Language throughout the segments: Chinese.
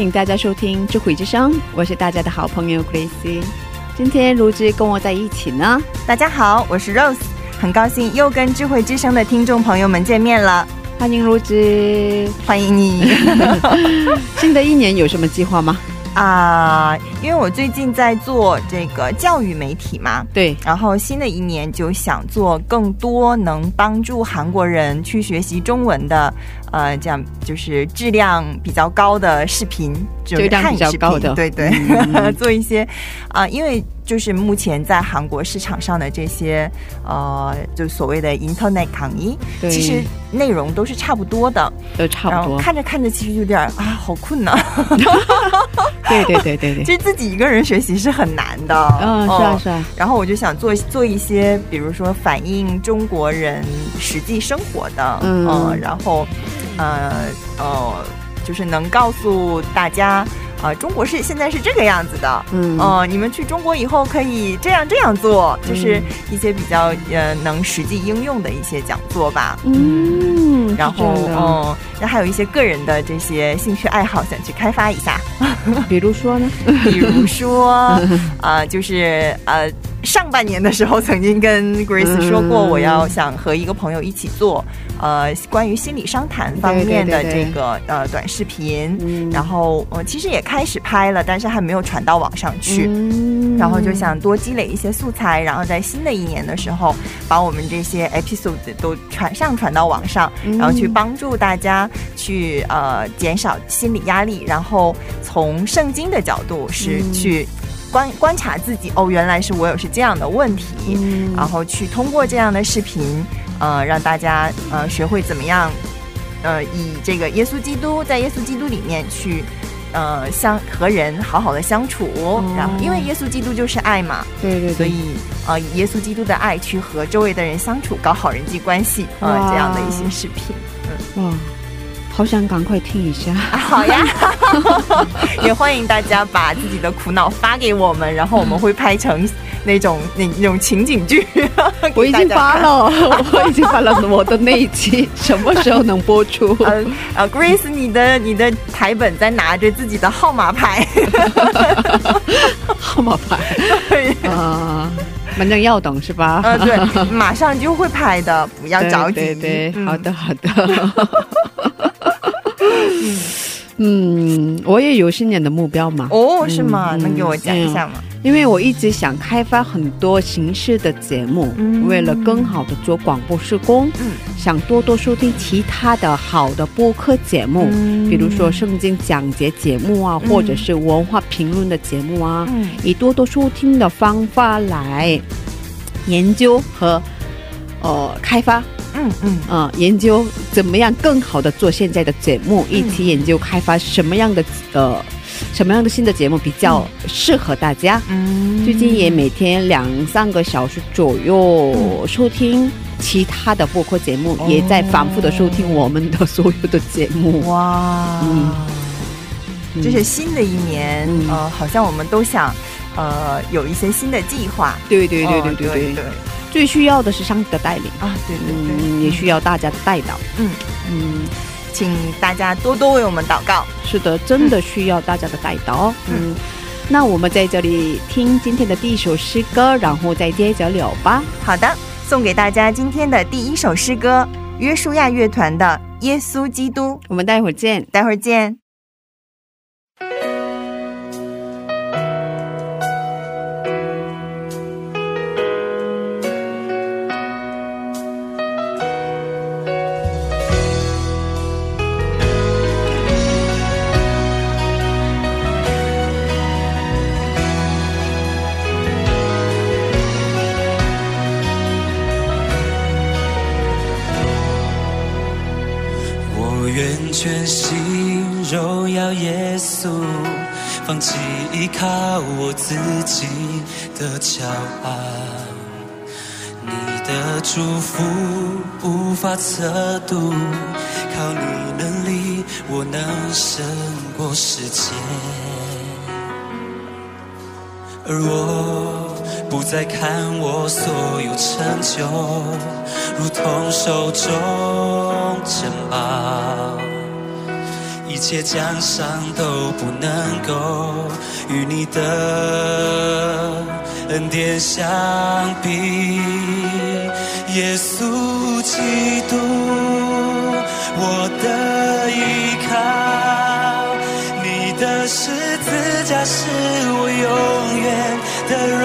迎大家收听智慧之声，我是大家的好朋友 Gracie。今天卢志跟我在一起呢，大家好，我是 Rose，很高兴又跟智慧之声的听众朋友们见面了，欢迎卢志。欢迎你 新的一年有什么计划吗？啊！因为我最近在做这个教育媒体嘛，对，然后新的一年就想做更多能帮助韩国人去学习中文的，呃，这样就是质量比较高的视频，就是质量比较汉语视频对对，嗯。做一些啊、因为就是目前在韩国市场上的这些呃，就所谓的 Internet 抗议，对。其实内容都是差不多的，都差不多。看着看着，其实有点啊，好困 难。对对对对对，其实自己一个人学习是很难的。嗯，是啊哦是啊，然后我就想做做一些，比如说反映中国人实际生活的，嗯。呃然后，呃呃，就是能告诉大家，呃，中国是现在是这个样子的，嗯。呃，你们去中国以后可以这样这样做，就是嗯。一些比较呃能实际应用的一些讲座吧。嗯，然后，是这样的。嗯，那还有一些个人的这些兴趣爱好，想去开发一下。比如说呢，比如说，呃，就是呃，上半年的时候曾经跟 Grace 说过，嗯我要想和一个朋友一起做，呃，关于心理商谈方面的这个呃短视频。嗯。然后呃，其实也开始拍了，但是还没有传到网上去。嗯。然后就想。多积累一些素材，然后在新的一年的时候，把我们这些 episode 都传上传到网上，嗯。然后去帮助大家去呃减少心理压力，然后从圣经的角度是嗯。去观观察自己，哦，原来是我有是这样的问题，嗯。然后去通过这样的视频，呃，让大家呃学会怎么样，呃，以这个耶稣基督在耶稣基督里面去。呃，相和人好好的相处，然后因为耶稣基督就是爱嘛，对对对，所以呃，以耶稣基督的爱去和周围的人相处，搞好人际关系，呃，这样的一些视频。嗯哇，好想赶快听一下。啊，好呀，也欢迎大家把自己的苦恼发给我们，然后我们会拍成那种那那种情景剧。我已经发。了，我已经发了我的那一期，什么时候能播出？呃呃，Grace，你的你的台本在拿着自己的号码牌，号码牌对，啊，反正要等是吧？呃对，马上就会拍的，不要着急。对对对，嗯好的好的。嗯，我也有新年的目标嘛。哦，是吗？嗯能给我讲一下吗？因为我一直想开发很多形式的节目，嗯为了更好的做广播施工，嗯想多多收听其他的好的播客节目，嗯比如说圣经讲解节目啊，嗯或者是文化评论的节目啊，嗯以多多收听的方法来研究和呃开发。嗯嗯。呃，研究怎么样更好的做现在的节目，一起研究开发什么样的呃什么样的新的节目比较适合大家。嗯。最近也每天两三个小时左右收听其他的播客节目，哦。也在反复的收听我们的所有的节目。哇，嗯。嗯。这是新的一年，嗯。呃，好像我们都想，呃，有一些新的计划。对对对对。对，对最需要的是上帝的带领，啊，对对对，嗯，也需要大家的带导。嗯嗯，请大家多多为我们祷告。是的，真的需要大家的带导。嗯，那我们在这里听今天的第一首诗歌，然后再接着聊吧。好的，送给大家今天的第一首诗歌，约书亚乐团的《耶稣基督》。我们待会儿见。待会儿见。祝福无法测度，靠你能力，我能胜过世界。而我不再看我所有成就，如同手中珍宝，一切奖赏都不能够与你的恩典相比。耶稣基督，我的依靠，你的十字架是我永远的荣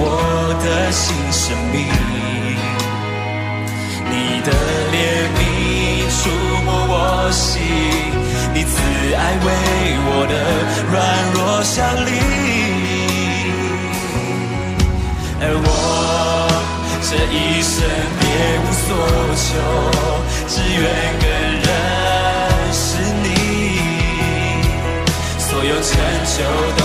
我的新生命。你的怜悯触摸我心，你慈爱为我的软弱效力。而我这一生别无所求，只愿更认识你。所有成就都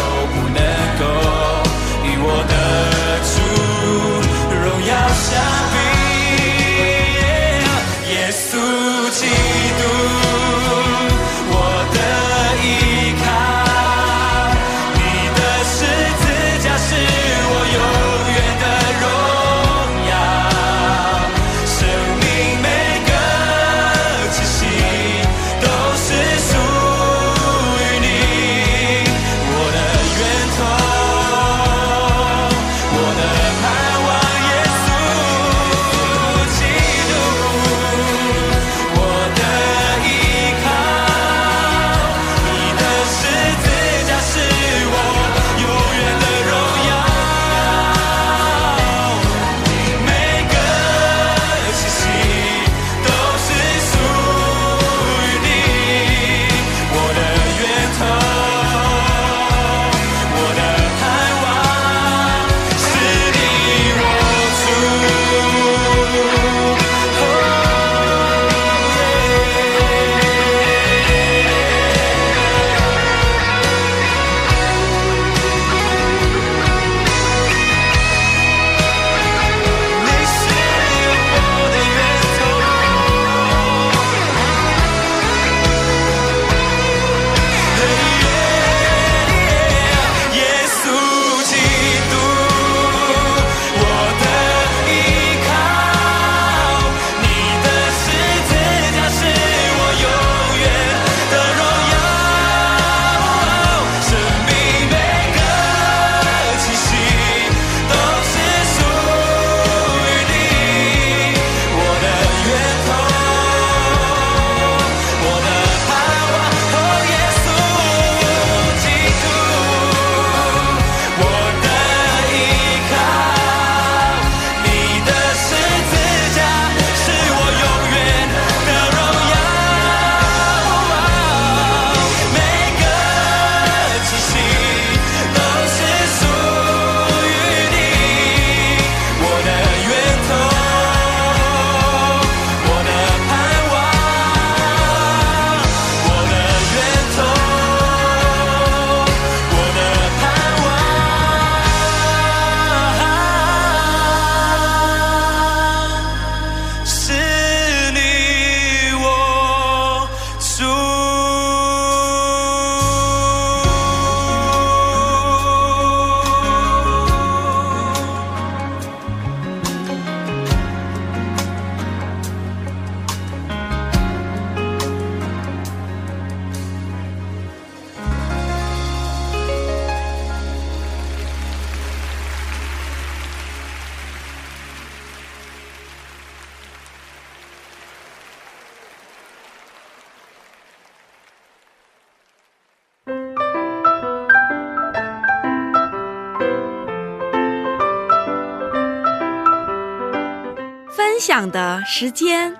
享的时间。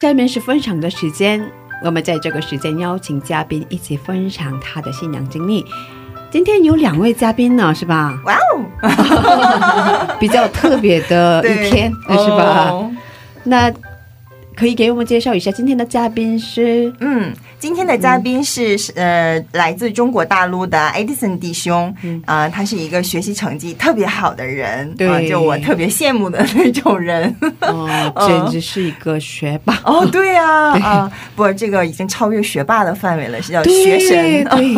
下面是分享的时间，我们在这个时间邀请嘉宾一起分享他的信仰经历。今天有两位嘉宾呢，是吧？哇哦，比较特别的一天，是吧？哦那可以给我们介绍一下今天的嘉宾是？嗯，今天的嘉宾是、呃来自中国大陆的 Edison 弟兄，啊、他是一个学习成绩特别好的人，对。啊就我特别羡慕的那种人。哦，简直是一个学霸。哦，对呀、啊，不，这个已经超越学霸的范围了，是叫学神。对，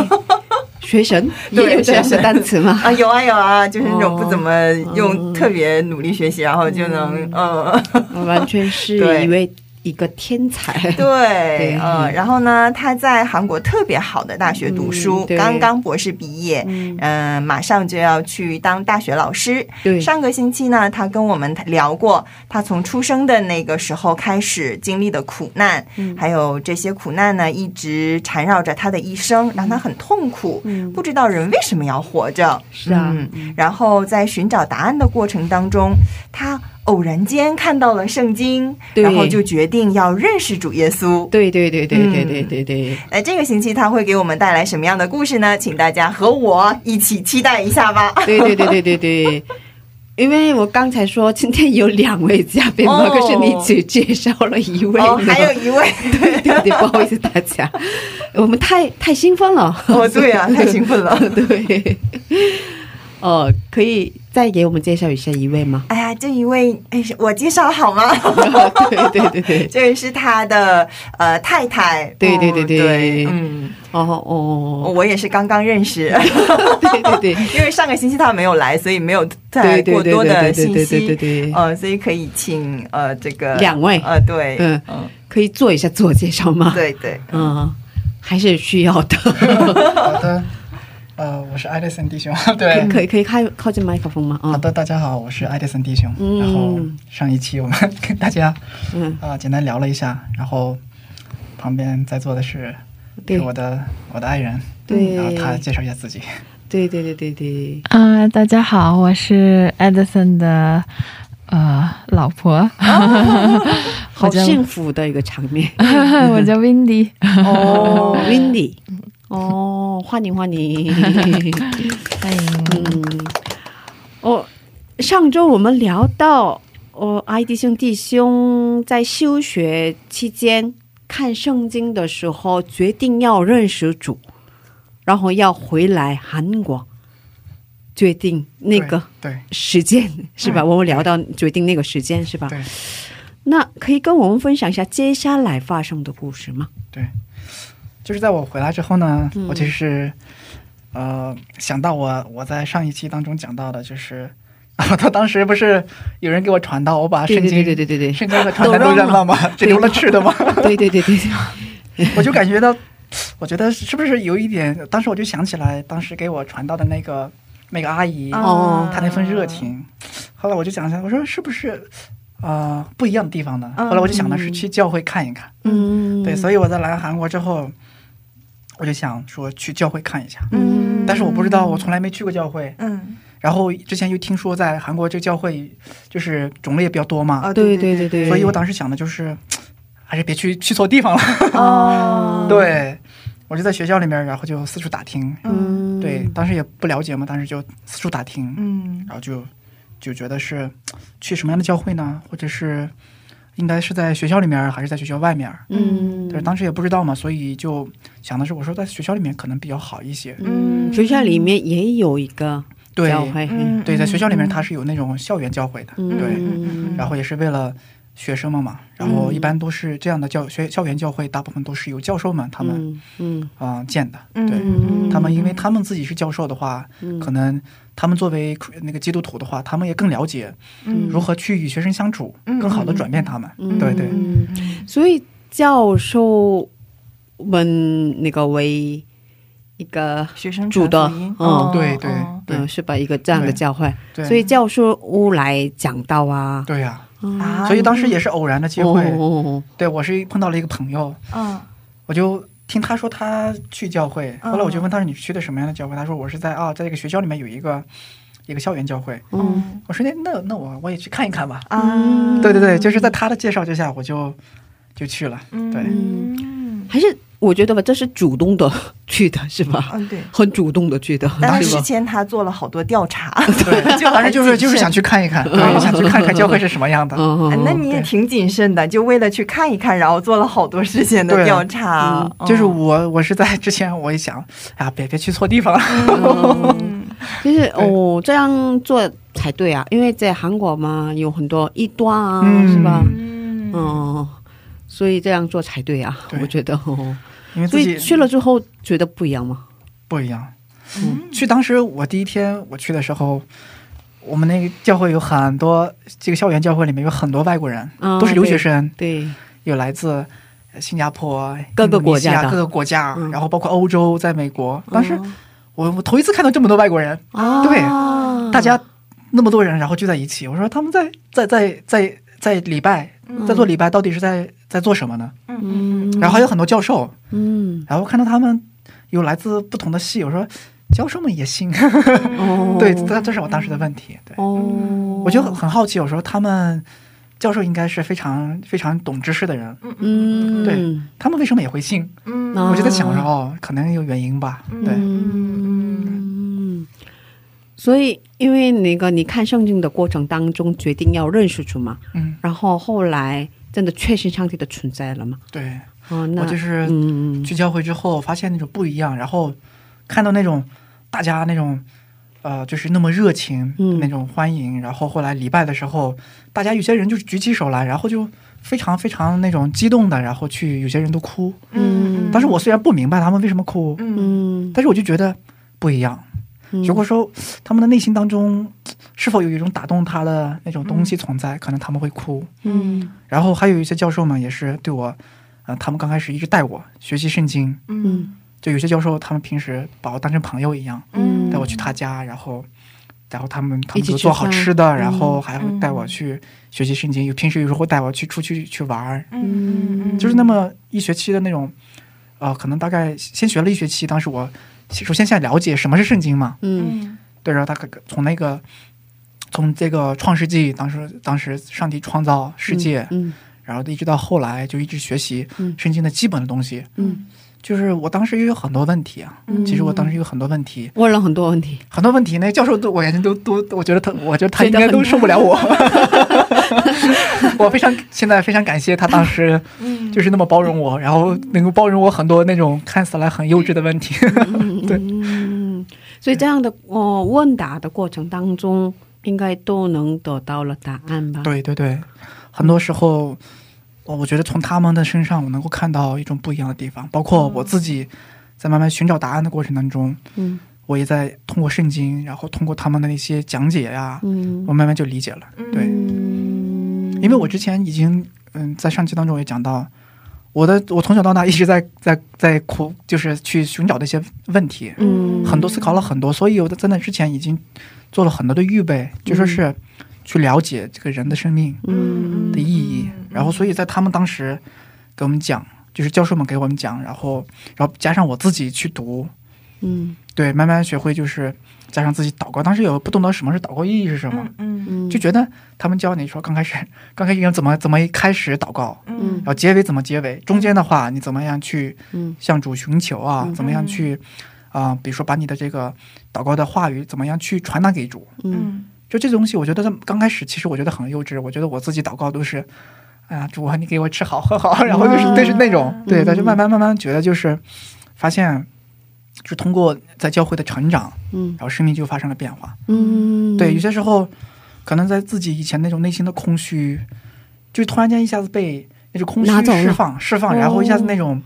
学神？对 也有这样的学神单词吗？啊，有啊有啊，就是那种哦。不怎么用特别努力学习，然后就能嗯，完全是对。一位一个天才。对 对，嗯，然后呢，他在韩国特别好的大学读书嗯，刚刚博士毕业，嗯，马上就要去当大学老师。对。上个星期呢，他跟我们聊过，他从出生的那个时候开始经历的苦难，嗯。还有这些苦难呢，一直缠绕着他的一生，让他很痛苦，嗯。不知道人为什么要活着。是啊嗯，然后在寻找答案的过程当中，他偶然间看到了圣经，然后就决定要认识主耶稣。对对对对嗯对对对对。那这个星期他会给我们带来什么样的故事呢？请大家和我一起期待一下吧。对对对对对对，因为我刚才说今天有两位嘉宾可是你只介绍了一位 还有一位，对对对，不好意思大家，我们太太兴奋了。哦，对啊，太兴奋了。对，哦，可以再给我们介绍一下一位吗？哎呀，这一位，哎，我介绍好吗？对对对对，这位是他的呃太太。对对对哦对嗯，哦哦，我也是刚刚认识，对对对。因为上个星期他没有来，所以没有带来对对对过多的对对对信息。对对对，呃，所以可以请呃这个两位呃对，嗯嗯可以做一下自我介绍吗？，对对，嗯，还是需要的。好的，呃，我是艾德森弟兄，对，可以可以靠靠近麦克风吗？啊，好的，大家好，我是艾德森弟兄。嗯然后上一期我们 跟大家嗯，啊、简单聊了一下，然后旁边在座的是对是我的我的爱人，对然后他介绍一下自己。对对对对对，啊、大家好，我是 Edison 的呃老婆，好幸福的一个场面。我叫 Windy。哦，Windy，哦，欢迎欢迎。欢迎。嗯，哦，上周我们聊到，哦，爱弟兄弟兄在休学期间看圣经的时候，决定要认识主，然后要回来韩国，决定那个对时间是吧？嗯我们聊到决定那个时间是吧？对那可以跟我们分享一下接下来发生的故事吗？对，就是在我回来之后呢，嗯我其实是呃想到我我在上一期当中讲到的，就是啊，他当时不是有人给我传道，我把圣经对对对对对圣经和传单都扔了吗？只留了吃的吗？对对对对对，我就感觉到，我觉得是不是有一点？当时我就想起来，当时给我传道的那个那个阿姨，哦她那份热情。后来我就想想，我说是不是呃不一样的地方呢？嗯后来我就想的是去教会看一看。嗯，对，所以我在来韩国之后，我就想说去教会看一下。嗯但是我不知道，我从来没去过教会。嗯然后之前又听说在韩国这个教会就是种类也比较多嘛，哦对对对对对，所以我当时想的就是，还是别去去错地方了。哦 对，我就在学校里面，然后就四处打听。嗯，对，当时也不了解嘛，当时就四处打听，嗯然后就就觉得是去什么样的教会呢？或者是应该是在学校里面，还是在学校外面？嗯，对，当时也不知道嘛，所以就想的是，我说在学校里面可能比较好一些。嗯，学校里面也有一个对教会，嗯对，在学校里面它是有那种校园教会的，嗯对，嗯然后也是为了。学生们嘛，然后一般都是这样的教学校园教会，大部分都是由教授们他们嗯嗯。啊、呃建的，嗯对，嗯他们因为他们自己是教授的话，嗯。可能他们作为那个基督徒的话，他们也更了解嗯。如何去与学生相处，更好的转变他们。嗯对对。嗯所以教授们那个为一个学生主的嗯哦对对哦对。嗯是吧一个这样的教会，对，所以教授屋来讲道啊，对呀、啊所以当时也是偶然的机会。哦对我是碰到了一个朋友，嗯我就听他说他去教会，嗯后来我就问他说你去的什么样的教会？他说我是在啊，在一个学校里面有一个一个校园教会。嗯我说那那那我我也去看一看吧。啊，对对对，就是在他的介绍之下，我就就去了。对，嗯，还是我觉得吧，这是主动的去的，是吧？嗯，对。很主动的去的，但是之？前他做了好多调查，对，就当时就是就是想去看一看，对，想去看看教会是什么样的。嗯哎那你也挺谨慎的，就为了去看一看，然后做了好多事先的调查。嗯就是哦我，我是在之前我一想，哎呀，别别去错地方了。嗯 就是哦，这样做才对啊，因为在韩国嘛，有很多异端啊，嗯是吧？嗯嗯，所以这样做才对啊，对我觉得哦。因为自己所以去了之后觉得不一样吗？不一样。去当时我第一天我去的时候，我们那个教会有很多，这个校园教会里面有很多外国人，啊都是留学生，对，有来自新加坡、各个国家各个国家，嗯然后包括欧洲，在美国。当时哦我我头一次看到这么多外国人，啊对大家那么多人，然后聚在一起。我说他们在在在在在礼拜，在做礼拜，到底是在在做什么呢？嗯，然后还有很多教授，嗯，然后看到他们有来自不同的系，我说教授们也信。哦。对，这这是我当时的问题。对，哦，我就很很好奇，我说他们教授应该是非常非常懂知识的人，嗯，对他们为什么也会信？嗯。啊我就在想，我说哦，可能有原因吧。对，嗯，所以因为那个你看圣经的过程当中，决定要认识主嘛，嗯，然后后来真的确信上帝的存在了吗？对，哦，那我就是嗯去教会之后发现那种不一样，然后看到那种大家那种。呃，就是那么热情，嗯那种欢迎，然后后来礼拜的时候，大家有些人就是举起手来，然后就非常非常那种激动的，然后去，有些人都哭。嗯但是我虽然不明白他们为什么哭，嗯，但是我就觉得不一样。嗯如果说他们的内心当中是否有一种打动他的那种东西存在，可能他们会哭。嗯。然后还有一些教授们也是对我，呃，他们刚开始一直带我学习圣经。嗯。就有些教授，他们平时把我当成朋友一样，嗯，带我去他家，然后，然后他们他一起吃们就做好吃的，嗯然后还会带我去学习圣经。有平时有时候会带我去出去去玩儿，嗯。就是那么一学期的那种，呃，可能大概先学了一学期。当时我首先先了解什么是圣经嘛，嗯。对，然后他可从那个从这个创世纪，当时当时上帝创造世界，嗯然后一直到后来就一直学习嗯。圣经的基本的东西。嗯，就是我当时也有很多问题啊，嗯。其实我当时有很多问题，问了很多问题，很多问题，那教授都我眼睛都都，我觉得他，我觉得他应该都受不了我。我非常现在非常感谢他当时就是那么包容我，然后能够包容我很多那种看起来很幼稚的问题。对嗯，所以这样的哦问答的过程当中，应该都能得到了答案吧？对对对，很多时候，我我觉得从他们的身上，我能够看到一种不一样的地方，包括我自己在慢慢寻找答案的过程当中，嗯。我也在通过圣经，然后通过他们的那些讲解呀、嗯。我慢慢就理解了。对，嗯，因为我之前已经嗯在上期当中也讲到，我的我从小到大一直在在在苦，就是去寻找那些问题，嗯。很多思考了很多，所以我在那之前已经做了很多的预备，就说是去了解这个人的生命嗯的意义。然后，所以在他们当时给我们讲，就是教授们给我们讲，然后然后加上我自己去读，嗯对，慢慢学会就是加上自己祷告。当时有不懂得什么是祷告意义是什么，嗯嗯就觉得他们教你说刚开始 刚开始要怎么怎么开始祷告，嗯然后结尾怎么结尾，中间的话你怎么样去嗯向主寻求啊？嗯怎么样去啊、比如说把你的这个祷告的话语怎么样去传达给主？嗯。就这东西，我觉得刚开始其实我觉得很幼稚，我觉得我自己祷告都是，哎呀，主啊，你给我吃好喝好，然后就是哇都是那种对，嗯但是慢慢慢慢觉得就是发现，是通过在教会的成长，嗯。然后生命就发生了变化。嗯，对，有些时候可能在自己以前那种内心的空虚，就突然间一下子被那种空虚释放释放，哦然后一下子那种、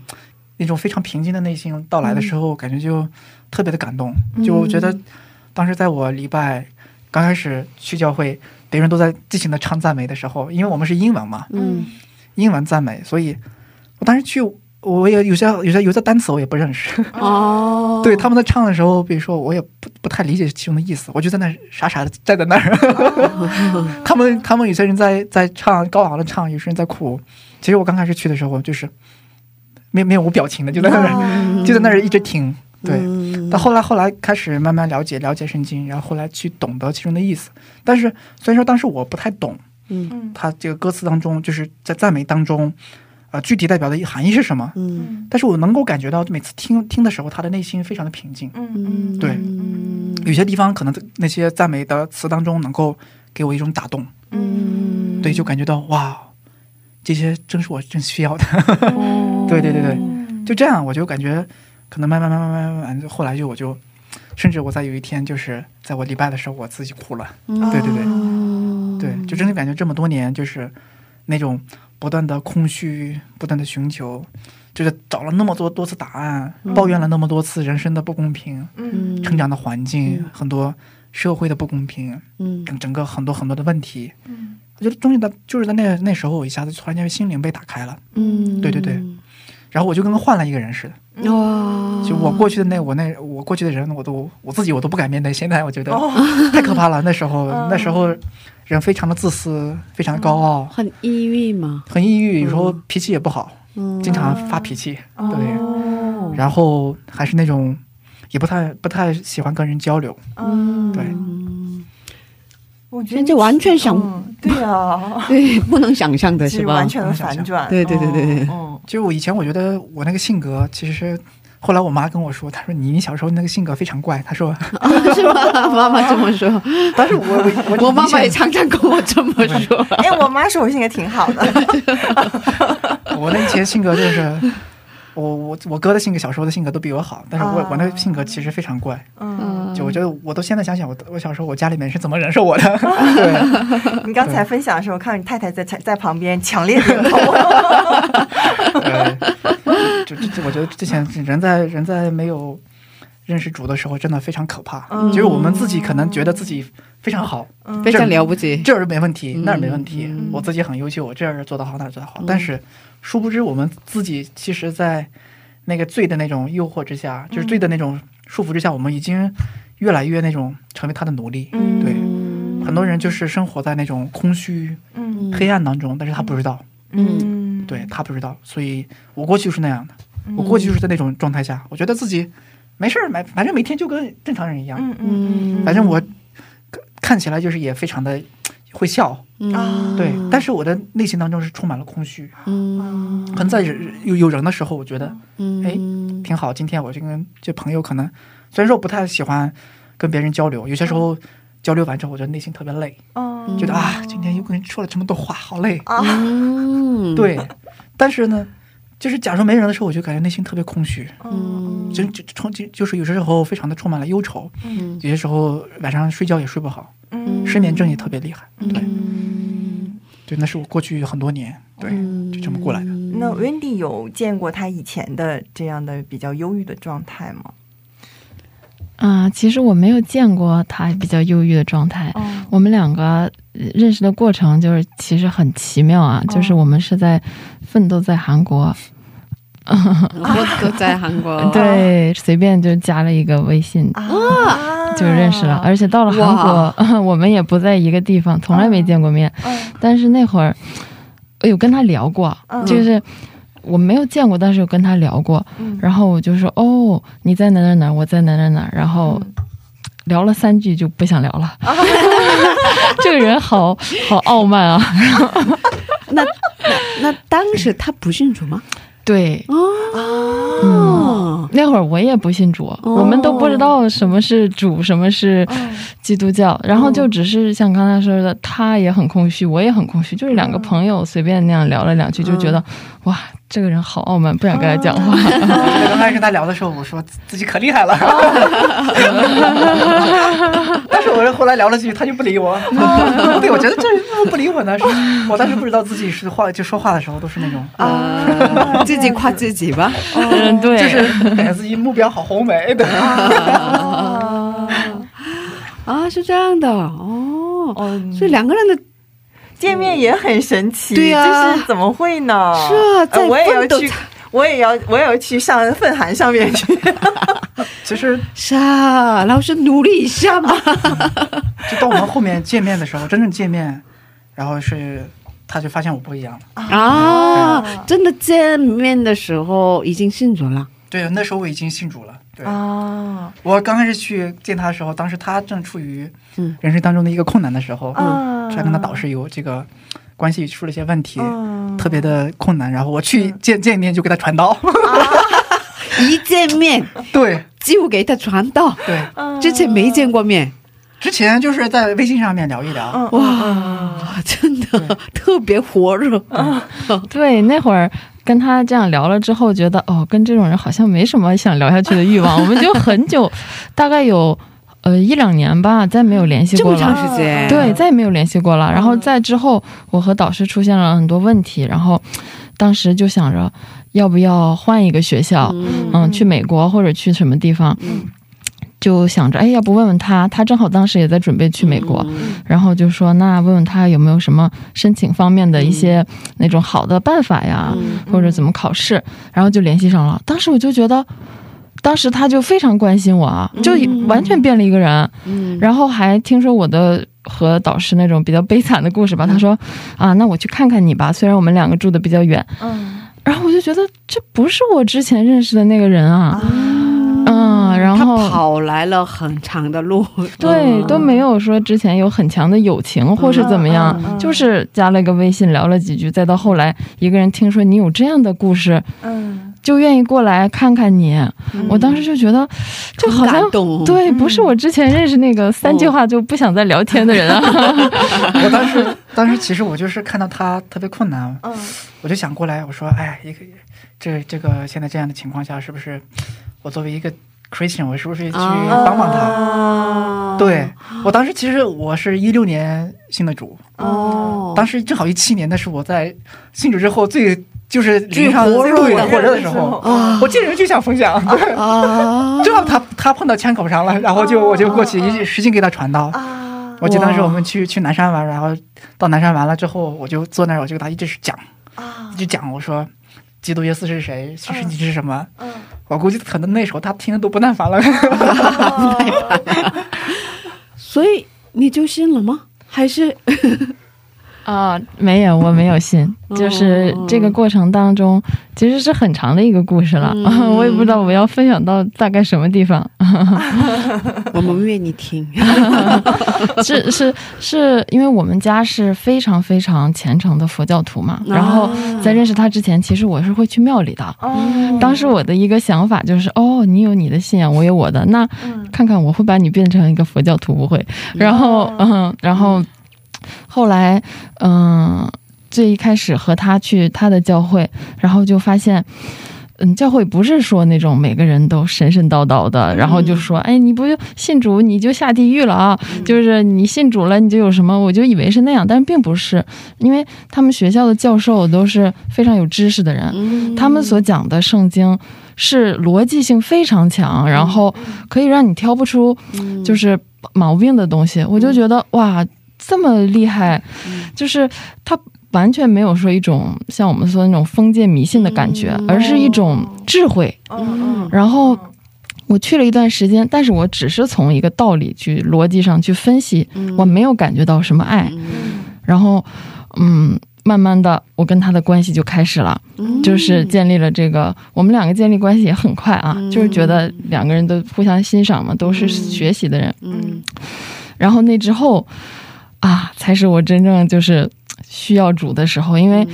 那种非常平静的内心到来的时候，感觉就特别的感动。就我觉得当时在我礼拜刚开始去教会，别人都在激情的唱赞美的时候，因为我们是英文嘛，嗯英文赞美，所以我当时去。我也有些有些有些单词我也不认识，哦，对他们在唱的时候，比如说我也不不太理解其中的意思，我就在那傻傻的站在那儿。他们他们有些人在在唱高昂的唱，有些人在哭。其实我刚开始去的时候，就是没没有无表情的，就在那儿、就在那儿一直听。对，嗯。嗯但后来后来开始慢慢了解了解圣经，然后后来去懂得其中的意思。但是虽然说当时我不太懂，嗯。嗯。它这个歌词当中就是在赞美当中，呃，具体代表的含义是什么，嗯。但是我能够感觉到每次听听的时候，他的内心非常的平静。嗯嗯对有些地方可能那些赞美的词当中能够给我一种打动，嗯。对，就感觉到哇，这些正是我正需要的。对对对对。就这样我就感觉可能慢慢慢慢慢慢就后来就我就甚至我在有一天就是在我礼拜的时候我自己哭了。对对对。对就真的感觉这么多年就是那种不断的空虚不断的寻求就是找了那么多多次答案抱怨了那么多次人生的不公平成长的环境很多社会的不公平嗯。整个很多很多的问题我觉得终于在就是在那那时候，我一下子突然间心灵被打开了，嗯对对对然后我就跟换了一个人似的。哇，就我过去的那我那我过去的人，我都我自己我都不敢面对。现在我觉得哦太可怕了。那时候嗯那时候人非常的自私，非常的高傲，很抑郁嘛，很抑郁，有时候嗯脾气也不好，嗯经常发脾气。对，哦然后还是那种也不太不太喜欢跟人交流。嗯，对嗯我觉得现在完全想嗯对啊，对，不能想象的 是吧？完全的反转，对对对对对嗯就我以前我觉得我那个性格，其实后来我妈跟我说，她说你你小时候那个性格非常怪，她说，啊是吗？妈妈这么说，但是我我我妈妈也常常跟我这么说。哎，我妈说我性格挺好的，我那以前性格就是。我我我哥的性格，小时候的性格都比我好，但是我、啊。我那个性格其实非常怪，嗯，就我觉得我都现在想想，我我小时候我家里面是怎么忍受我的，对，你刚才分享的时候，看到你太太在在旁边强烈点头，呃，就就就我觉得之前人在人在没有认识主的时候，真的非常可怕。嗯就是我们自己可能觉得自己非常好，非常了不起。这儿没问题，嗯那儿没问题，嗯我自己很优秀，我这儿做得好，那儿做得好。嗯但是殊不知，我们自己其实，在那个罪的那种诱惑之下，就是罪的那种束缚之下，我们已经越来越那种成为他的奴隶。嗯对，嗯很多人就是生活在那种空虚、嗯黑暗当中，但是他不知道，嗯，对他不知道，所以我过去就是那样的。我过去就是在那种状态下，我觉得自己没事儿，反反正每天就跟正常人一样，嗯嗯反正我看看起来就是也非常的会笑，嗯。对，但是我的内心当中是充满了空虚。嗯。可能在有有人的时候，我觉得嗯。哎挺好。今天我就跟这朋友可能虽然说不太喜欢跟别人交流，有些时候交流完之后，我觉得内心特别累，嗯觉得啊，今天又跟人说了这么多话，好累。啊，嗯。对，但是呢，就是假如没人的时候，我就感觉内心特别空虚。嗯就就充就就是有些时候非常的充满了忧愁，嗯有些时候晚上睡觉也睡不好，嗯失眠症也特别厉害。对嗯对，那是我过去很多年对就这么过来的。那 Wendy 有见过他以前的这样的比较忧郁的状态吗？啊、其实我没有见过他比较忧郁的状态。哦。我们两个呃认识的过程就是其实很奇妙啊，就是我们是在奋斗在韩国，我都在韩国，对，随便就加了一个微信。啊。就认识了，而且到了韩国，我们也不在一个地方，从来没见过面。嗯。但是那会儿，我有跟他聊过，嗯。就是我没有见过，但是有跟他聊过。嗯然后我就说：“哦，你在哪哪哪，我在哪哪哪。”然后聊了三句就不想聊了。这个人好好傲慢啊！那那那当时他不信主吗？对，哦，那会儿我也不信主，我们都不知道什么是主，什么是基督教，然后就只是像刚才说的，他也很空虚，我也很空虚，就是两个朋友随便那样聊了两句，就觉得哇，这个人好傲慢，不想跟他讲话。我 刚开始跟他聊的时候，我说自己可厉害了，但是我后来聊了几句，他就不理我。对，我觉得这人怎么不理我呢？是我当时不知道自己是话，就说话的时候都是那种，啊自己夸自己吧。嗯，对，就是感觉自己目标好宏伟的。啊，是这样的哦，哦，所以两个人的见面也很神奇，对呀就是怎么会呢？是啊呃我也要去，我也要，我也要去上粪函上面去。其实是啊，老师努力一下嘛。就到我们后面见面的时候，真正见面，然后是他就发现我不一样了。啊，真的见面的时候已经信主了。对，那时候我已经信主了。对。啊我刚开始去见他的时候，当时他正处于嗯。人生当中的一个困难的时候，嗯，他跟他导师有这个关系出了一些问题，嗯。特别的困难。然后我去见见一面就给他传道，一见面 对。就给他传道，对，之前没见过面，之前就是在微信上面聊一聊，嗯哇，真的特别火热。对，那会儿跟他这样聊了之后，觉得哦，跟这种人好像没什么想聊下去的欲望，我们就很久，大概有呃一两年吧，再没有联系过了。这么长了。时间，对，再也没有联系过了。然后在之后，我和导师出现了很多问题，然后当时就想着要不要换一个学校，嗯。嗯，去美国或者去什么地方，嗯就想着哎，要不问问他，他正好当时也在准备去美国，嗯然后就说那问问他有没有什么申请方面的一些那种好的办法呀，嗯或者怎么考试，然后就联系上了。当时我就觉得，当时他就非常关心我啊，就完全变了一个人。嗯然后还听说我的和导师那种比较悲惨的故事吧。他说啊，那我去看看你吧，虽然我们两个住的比较远。嗯然后我就觉得这不是我之前认识的那个人啊，嗯，然他后跑来了很长的路，对，都没有说之前有很强的友情或是怎么样，就是加了个微信聊了几句，再到后来一个人听说你有这样的故事，嗯，就愿意过来看看你。我当时就觉得，就好像感动。对，不是我之前认识那个三句话就不想再聊天的人啊。我当时当时其实我就是看到他特别困难，嗯。我就想过来，我说，哎，一个这这个现在这样的情况下，是不是我作为一个 Christian，我是不是去帮帮他？啊对我当时其实我是一六年信的主，哦，当时正好一七年，那是我在信主之后最就是灵上最火热火热的时候，啊我见人就想分享，对，啊，正好他他碰到枪口上了，然后就我就过去一使劲给他传道。啊。我记得当时我们去去南山玩，然后到南山完了之后，我就坐那儿，我就给他一直讲，啊。一直讲，我说基督耶稣是谁，是神迹是什么。嗯我估计可能那时候他听的都不耐烦了。所以你就信了吗？还是啊，没有，我没有信，就是这个过程当中，其实是很长的一个故事了，嗯 我也不知道我要分享到大概什么地方。我们愿意听？是是是因为我们家是非常非常虔诚的佛教徒嘛，然后在认识他之前，其实我是会去庙里的。哦当时我的一个想法就是，哦，你有你的信仰，我有我的，那看看我会把你变成一个佛教徒不会？然后，嗯，然后后来，嗯，最一开始和他去他的教会，然后就发现。嗯，教会不是说那种每个人都神神叨叨的，然后就说，哎，你不信主你就下地狱了啊？就是你信主了你就有什么？我就以为是那样，但是并不是，因为他们学校的教授都是非常有知识的人，嗯他们所讲的圣经是逻辑性非常强，然后可以让你挑不出就是毛病的东西。我就觉得哇，这么厉害，就是他完全没有说一种像我们说的那种封建迷信的感觉，而是一种智慧。嗯然后。我去了一段时间，但是我只是从一个道理去逻辑上去分析，我没有感觉到什么爱。然后，嗯，慢慢的，我跟他的关系就开始了。就是建立了这个，我们两个建立关系也很快啊，就是觉得两个人都互相欣赏嘛，都是学习的人。嗯然后那之后啊，才是我真正就是需要主的时候，因为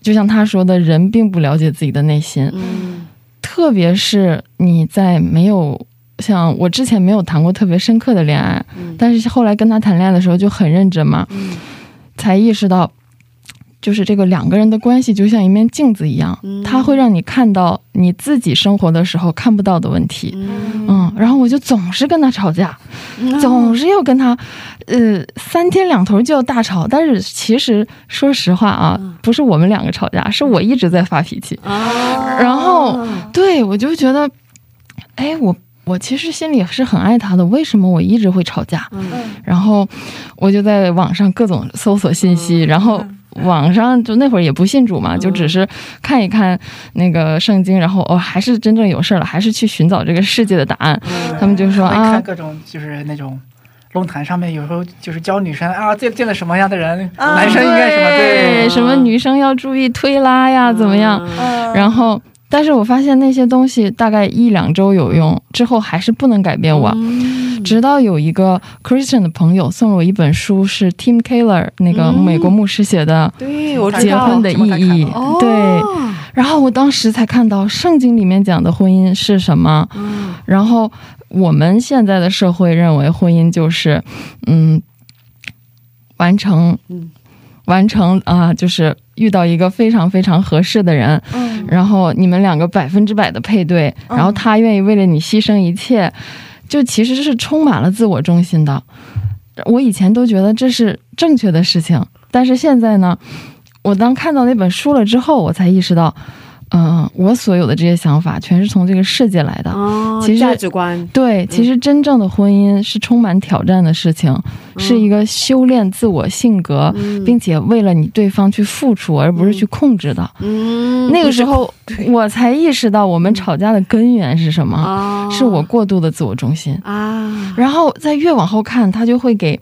就像他说的，人并不了解自己的内心，嗯。特别是你在没有。像我之前没有谈过特别深刻的恋爱，但是后来跟他谈恋爱的时候就很认真嘛，才意识到，就是这个两个人的关系就像一面镜子一样，它会让你看到你自己生活的时候看不到的问题。嗯，然后我就总是跟他吵架，总是要跟他，呃，三天两头就要大吵。但是其实说实话啊，不是我们两个吵架，是我一直在发脾气。然后对我就觉得，哎，我我其实心里是很爱他的，为什么我一直会吵架？然后我就在网上各种搜索信息，然后。网上就那会儿也不信主嘛，就只是看一看那个圣经，然后哦，还是真正有事儿了，还是去寻找这个世界的答案。他们就说会啊看，各种就是那种论坛上面有时候就是教女生啊见见了什么样的人，男生应该什么对。什么女生要注意推拉呀，怎么样？嗯。然后但是我发现那些东西大概一两周有用，之后还是不能改变我。直到有一个 Christian 的朋友送了我一本书，是 Tim Keller 那个美国牧师写的对，结婚的意义。哦对，然后我当时才看到圣经里面讲的婚姻是什么。嗯。然后我们现在的社会认为婚姻就是，嗯，完成，嗯。完成啊、就是遇到一个非常非常合适的人，嗯然后你们两个百分之百的配对，嗯然后他愿意为了你牺牲一切，就其实是充满了自我中心的。我以前都觉得这是正确的事情，但是现在呢，我当看到那本书了之后，我才意识到，嗯、我所有的这些想法全是从这个世界来的。哦，其实价值观，对，其实真正的婚姻是充满挑战的事情，是一个修炼自我性格，嗯。并且为了你对方去付出，而不是去控制的。嗯。那个时候，我才意识到我们吵架的根源是什么，啊是我过度的自我中心。啊，然后再越往后看，他就会给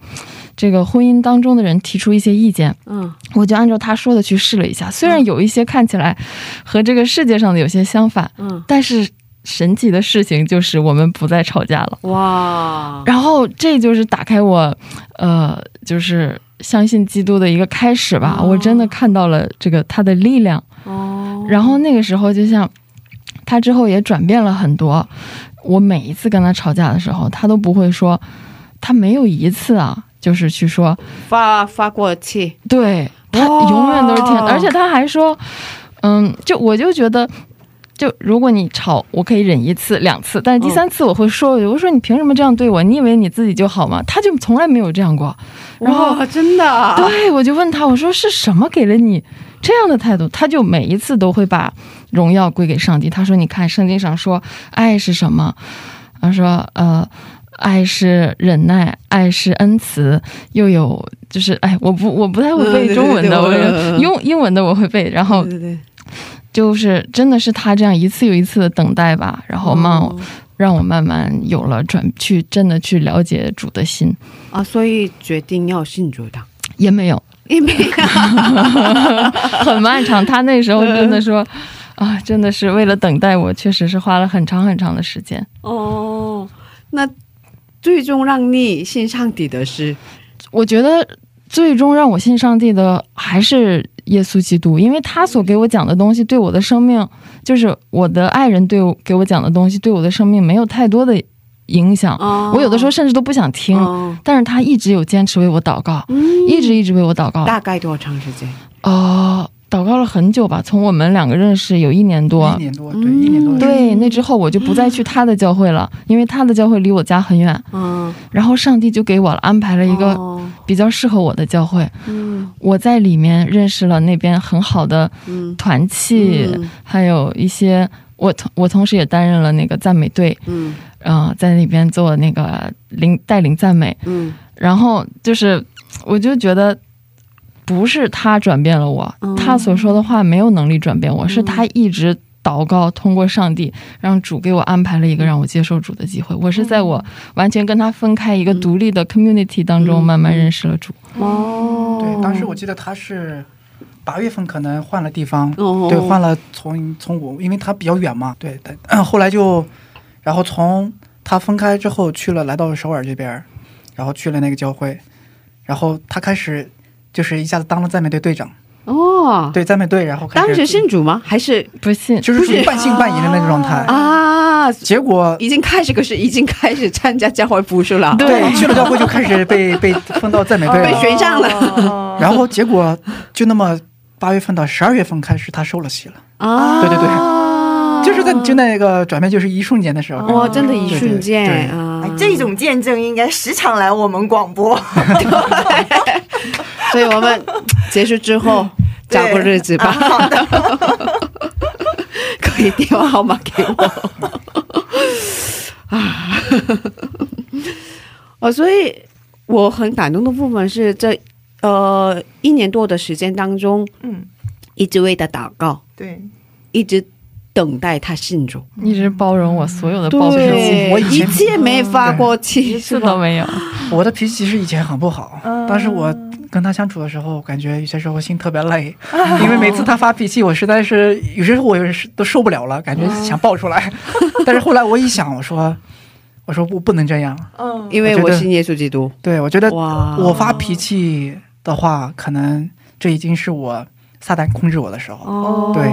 这个婚姻当中的人提出一些意见，嗯我就按照他说的去试了一下。虽然有一些看起来和这个世界上的有些相反，嗯，但是神奇的事情就是我们不再吵架了。哇，然后这就是打开我，呃，就是相信基督的一个开始吧。哦我真的看到了这个他的力量。哦，然后那个时候，就像他之后也转变了很多。我每一次跟他吵架的时候，他都不会说，他没有一次啊，就是去说，发发过气，对他永远都是天，而且他还说，嗯，就我就觉得。就如果你吵，我可以忍一次两次，但是第三次我会说，我说你凭什么这样对我？你以为你自己就好吗？他就从来没有这样过。然后真的啊，对，我就问他，我说是什么给了你这样的态度？他就每一次都会把荣耀归给上帝。他说：“你看圣经上说爱是什么？他说呃，爱是忍耐，爱是恩慈，又有就是哎，我不我不太会背中文的，对我我英英文的我会背。然后对对对，就是真的是他这样一次又一次的等待吧，然后慢、哦让我慢慢有了转去真的去了解主的心，啊，所以决定要信主的，也没有。”因 为很漫长。他那时候真的说，啊，真的是为了等待我，确实是花了很长很长的时间。哦，那最终让你信上帝的是，我觉得最终让我信上帝的还是耶稣基督，因为他所给我讲的东西对我的生命，就是我的爱人对我给我讲的东西，对我的生命没有太多的影响。哦我有的时候甚至都不想听，哦但是他一直有坚持为我祷告，嗯一直一直为我祷告。大概多长时间？哦，祷告了很久吧，从我们两个认识有一年多，一年多，对，一年多的时间。对，那之后我就不再去他的教会了，因为他的教会离我家很远。嗯，然后上帝就给我安排了一个哦。比较适合我的教会，嗯。我在里面认识了那边很好的嗯。团契，嗯。还有一些我同我同时也担任了那个赞美队，嗯。嗯、在那边做那个领带领赞美，嗯。然后就是我就觉得。不是他转变了我，嗯他所说的话没有能力转变我，是他一直祷告，通过上帝让主给我安排了一个让我接受主的机会。我是在我完全跟他分开一个独立的 community 当中，嗯。慢慢认识了主。哦，对，当时我记得他是八月份可能换了地方，哦。对，换了从从我，因为他比较远嘛，对，但 后来就，然后从他分开之后去了来到首尔这边，然后去了那个教会，然后他开始就是一下子当了赞美队队长，哦，对赞美队，然后开始当时信主吗？还是不信，就是属于半信半疑的那个状态，啊？结果已经开始，可是已经开始参加教会服饰了，对去了教会就开始被 被分到赞美队被了，选上了。了 然后结果就那么八月份到十二月份开始他受了洗了，啊，对对对。就是在就那个转变就是一瞬间的时候，哇，真的，一瞬对间对。啊。哎，这种见证应该时常来我们广播。所以我们结束之后找个日子吧。好的，可以电话号码给我 啊。哦，所以我很感动的部分是这呃一年多的时间当中，嗯，一直为他祷告，对，一直等待他信主。一直包容我所有的暴脾气，我，一我以前切没发过气，一次都没有。我的脾气其实以前很不好，嗯但是我跟他相处的时候，感觉有些时候心特别累，因为每次他发脾气，我实在是有些时候我也是都受不了了，感觉想爆出来。但是后来我一想，我说，我说我不能这样，嗯，因为我信耶稣基督。对我觉得哇，我发脾气的话，可能这已经是我撒旦控制我的时候，哦，对。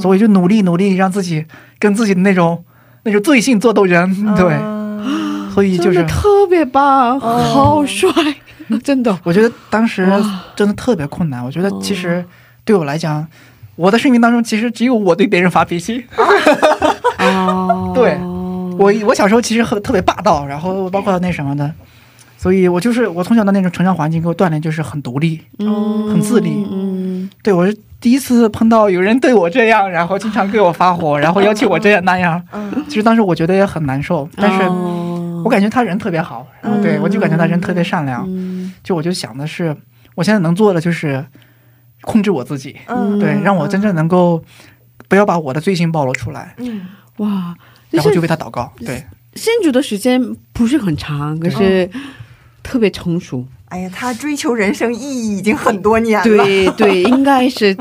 所以就努力努力让自己跟自己的那种那种罪性做斗争，对，嗯所以就是特别棒，好帅，真的。我觉得当时真的特别困难。我觉得其实对我来讲，我的生命当中其实只有我对别人发脾气。哦，对我我小时候其实很特别霸道，然后包括那什么的，所以我就是我从小的那种成长环境给我锻炼，就是很独立，嗯很自立。嗯，对我是第一次碰到有人对我这样，然后经常对我发火，然后要求我这样那样。其实当时我觉得也很难受，但是哦我感觉他人特别好，然后对我就感觉他人特别善良。嗯就我就想的是，我现在能做的就是控制我自己，嗯对，让我真正能够不要把我的罪行暴露出来，嗯哇，然后就是为他祷告。对，信主的时间不是很长，可是特别成熟。哎呀，他追求人生意义已经很多年了，对对，应该是，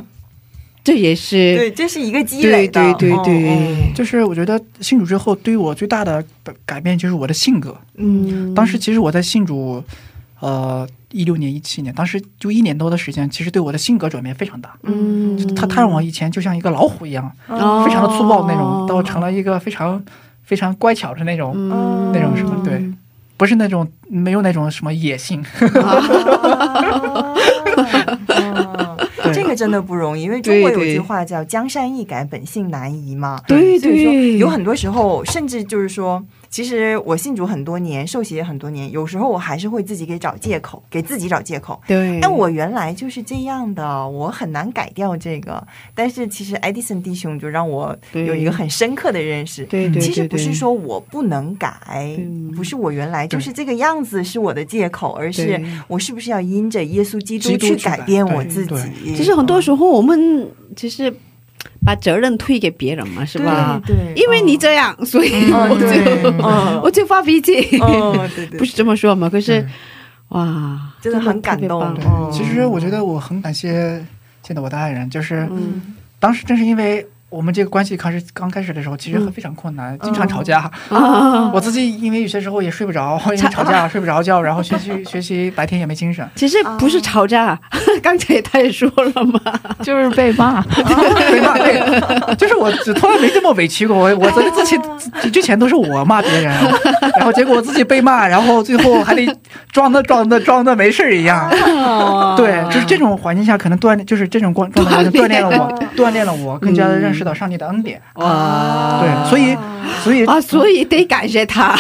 这也是对，这是一个积累的，对对对。就是我觉得信主之后，对于我最大的改变就是我的性格。嗯。当时其实我在信主，呃，一六年、一七年，当时就一年多的时间，其实对我的性格转变非常大。嗯，他他让我以前就像一个老虎一样，哦。非常的粗暴那种，到成了一个非常非常乖巧的那种，嗯。那种什么对，不是那种没有那种什么野性。真的 不容易，因为中国有句话叫“江山易改，本性难移”嘛。对所以说，对，有很多时候，甚至就是说，其实我信主很多年，受洗也很多年，有时候我还是会自己给找借口，给自己找借口。对，但，我原来就是这样的，我很难改掉这个。但是其实爱迪生弟兄就让我有一个很深刻的认识。对对，其实不是说我不能改，不是我原来就是这个样子是我的借口，而是我是不是要因着耶稣基督去改变我自己？其实很多时候我们其实把责任推给别人嘛，是吧？对对，因为你这样，所以嗯，我就、我就发脾气，哦，对对，不是这么说嘛？可是哇，真的很感动其实我觉得我很感谢见到我的爱人，就是嗯。当时正是因为我们这个关系开始刚开始的时候，其实嗯非常困难，经常吵架。啊，我自己因为有些时候也睡不着，因为吵架睡不着觉，然后学习 学习白天也没精神。其实不是吵架，刚才他也说了嘛，就是被骂。被骂对，就是我从来没这么委屈过。我我在之前之前都是我骂别人，然后结果我自己被骂，然后最后还得装的装的装的没事一样。对，就是这种环境下，可能锻炼，就是这种光状态就锻炼了我，锻炼了我，更加的认识到上帝的恩典。啊，对，所以所以啊，所以得感谢他，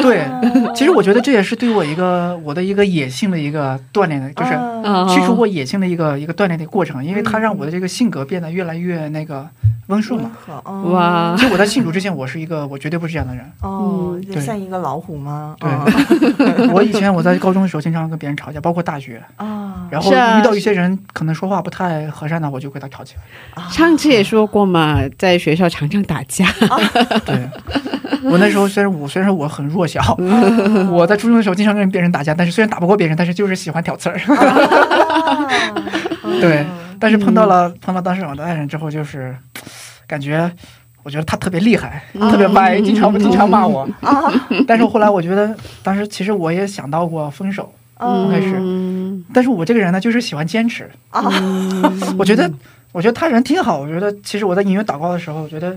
对，其实我觉得这也是对我一个我的一个野性的一个锻炼的，就是啊去除我野性的一个一个锻炼的过程，因为它让我的这个性格变得越来越那个温顺嘛。哇，其实我在信主之前，我是一个我绝对不是这样的人。哦，嗯就像一个老虎吗？对，我以前我在高中的时候经常跟别人吵架，包括大学，啊，然后遇到一些人可能说话不太和善的，我就跟他吵起来。上次也说过嘛，在学校常常打架，对，我那时候虽然我虽然说我很弱小，嗯。我在初中的时候经常跟别人打架，但是虽然打不过别人，但是就是喜欢挑刺儿。对，但是碰到了碰到当时我的爱人之后，就是感觉。我觉得他特别厉害，特别歪，经常经常骂我。但是后来我觉得，当时其实我也想到过分手，嗯。开始。嗯但是我这个人呢，就是喜欢坚持。我觉得，我觉得他人挺好。我觉得，其实我在音乐祷告的时候，我觉得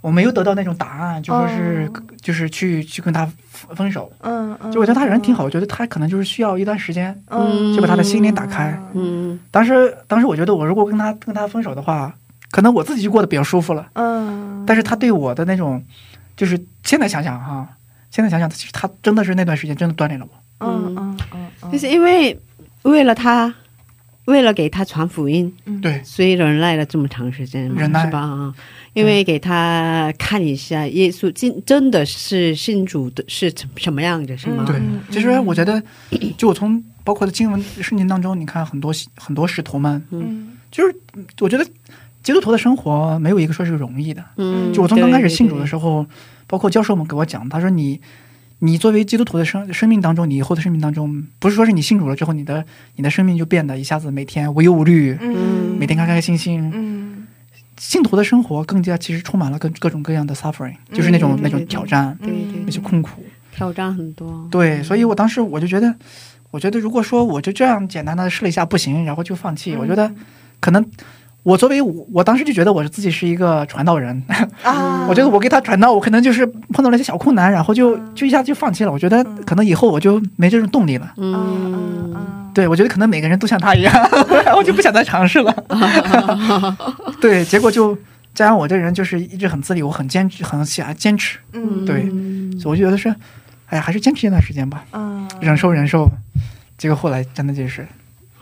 我没有得到那种答案，就说是、就是去去跟他分手。嗯嗯，就我觉得他人挺好，我觉得他可能就是需要一段时间，嗯，就把他的心灵打开。嗯当时，当时我觉得我如果跟他跟他分手的话，可能我自己就过得比较舒服了。嗯，但是他对我的那种，就是现在想想哈，现在想想，其实他真的是那段时间真的锻炼了我。嗯嗯嗯嗯，就是因为为了他，为了给他传福音，对，所以忍耐了这么长时间嘛，忍耐。是吧？啊，因为给他看一下耶稣真真的是信主的是什什么样的，是吗？对。嗯，其实我觉得，就我从包括的经文圣经当中，你看很多很多使徒们，嗯。就是我觉得基督徒的生活没有一个说是容易的。嗯，就我从刚开始信主的时候，时候，包括教授们给我讲，他说你你作为基督徒的生生命当中，你以后的生命当中，不是说是你信主了之后，你的你的生命就变得一下子每天无忧无虑，嗯每天开开心心。嗯信徒的生活更加其实充满了各各种各样的 suffering，就是那种、那种挑战，对对那些困苦。挑战很多。对，所以我当时我就觉得，我觉得如果说我就这样简单的试了一下不行，然后就放弃，我觉得可能我作为我，我当时就觉得我自己是一个传道人，啊，我觉得我给他传道，我可能就是碰到了一些小困难，然后就就一下就放弃了。我觉得可能以后我就没这种动力了。对，我觉得可能每个人都像他一样，然后就不想再尝试了。对，结果就加上我这人就是一直很自律，我很坚持，很喜欢坚持，嗯。对，所以我就觉得是，哎呀，还是坚持一段时间吧，嗯。忍受忍受。结果后来真的就是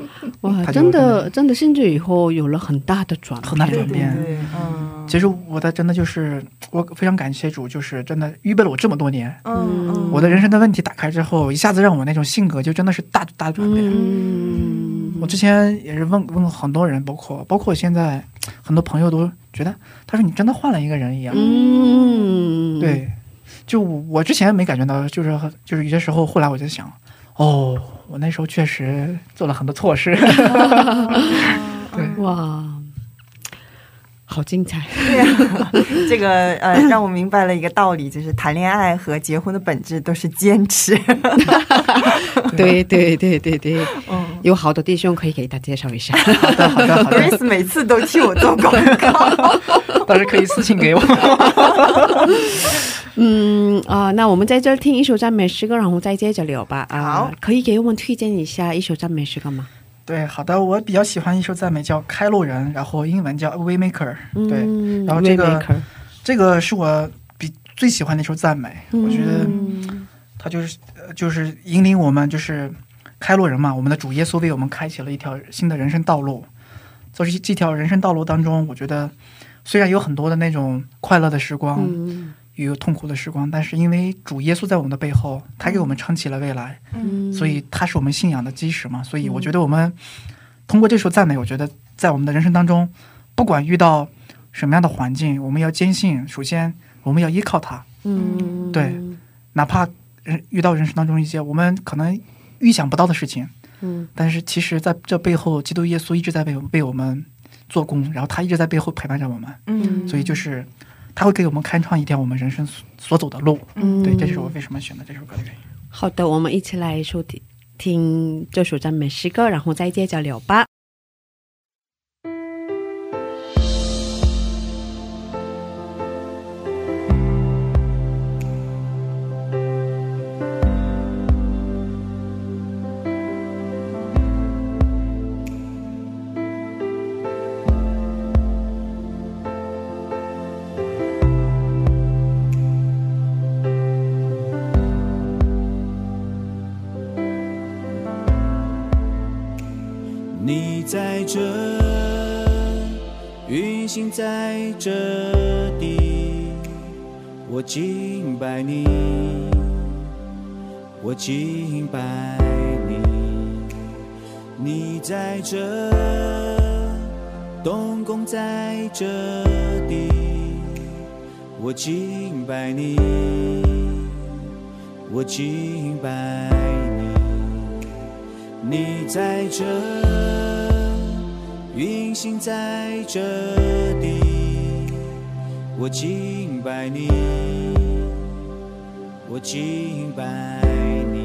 哇，他真的真的信主以后有了很大的转变，很大的转变。对，嗯其实我的真的就是我非常感谢主，就是真的预备了我这么多年。嗯我的人生的问题打开之后，一下子让我那种性格就真的是大大转变。嗯，我之前也是问问很多人，包括包括现在很多朋友都觉得，他说你真的换了一个人一样。嗯，对，就我之前没感觉到，就是就是有些时候，后来我就想，哦，我那时候确实做了很多错事。对，哇，好精彩，对呀，这个呃，让我明白了一个道理，就是谈恋爱和结婚的本质都是坚持。对对对对对，嗯有好多弟兄可以给他介绍一下。好的，好的，好的，，Grace 每次都替我做广告。到时候可以私信给我。嗯啊、那我们在这儿听一首赞美诗歌，然后再接着聊吧。啊、好可以给我们推荐一下一首赞美诗歌吗？对，好的，我比较喜欢一首赞美叫《开路人》，然后英文叫《Waymaker》。对，嗯然后这个这个是我比最喜欢的一首赞美，我觉得嗯它就是呃就是引领我们，就是开路人嘛。我们的主耶稣为我们开启了一条新的人生道路。就是这条人生道路当中，我觉得虽然有很多的那种快乐的时光，嗯也有痛苦的时光，但是因为主耶稣在我们的背后，他给我们撑起了未来，嗯。所以他是我们信仰的基石嘛。所以我觉得我们通过这首赞美，我觉得在我们的人生当中，不管遇到什么样的环境，我们要坚信，首先我们要依靠他，嗯。对哪怕人遇到人生当中一些我们可能预想不到的事情，嗯但是其实在这背后，基督耶稣一直在为为我们做工，然后他一直在背后陪伴着我们，嗯所以就是他会给我们开创一条我们人生所所走的路。嗯对，这就是我为什么选择这首歌的原因。好的，我们一起来收听听这首赞美诗歌，然后再接着聊吧。在这地，我敬拜你，我敬拜你。你在这，动工在这地，我敬拜你，我敬拜你。你在这，运行在这，我敬拜你，我敬拜你。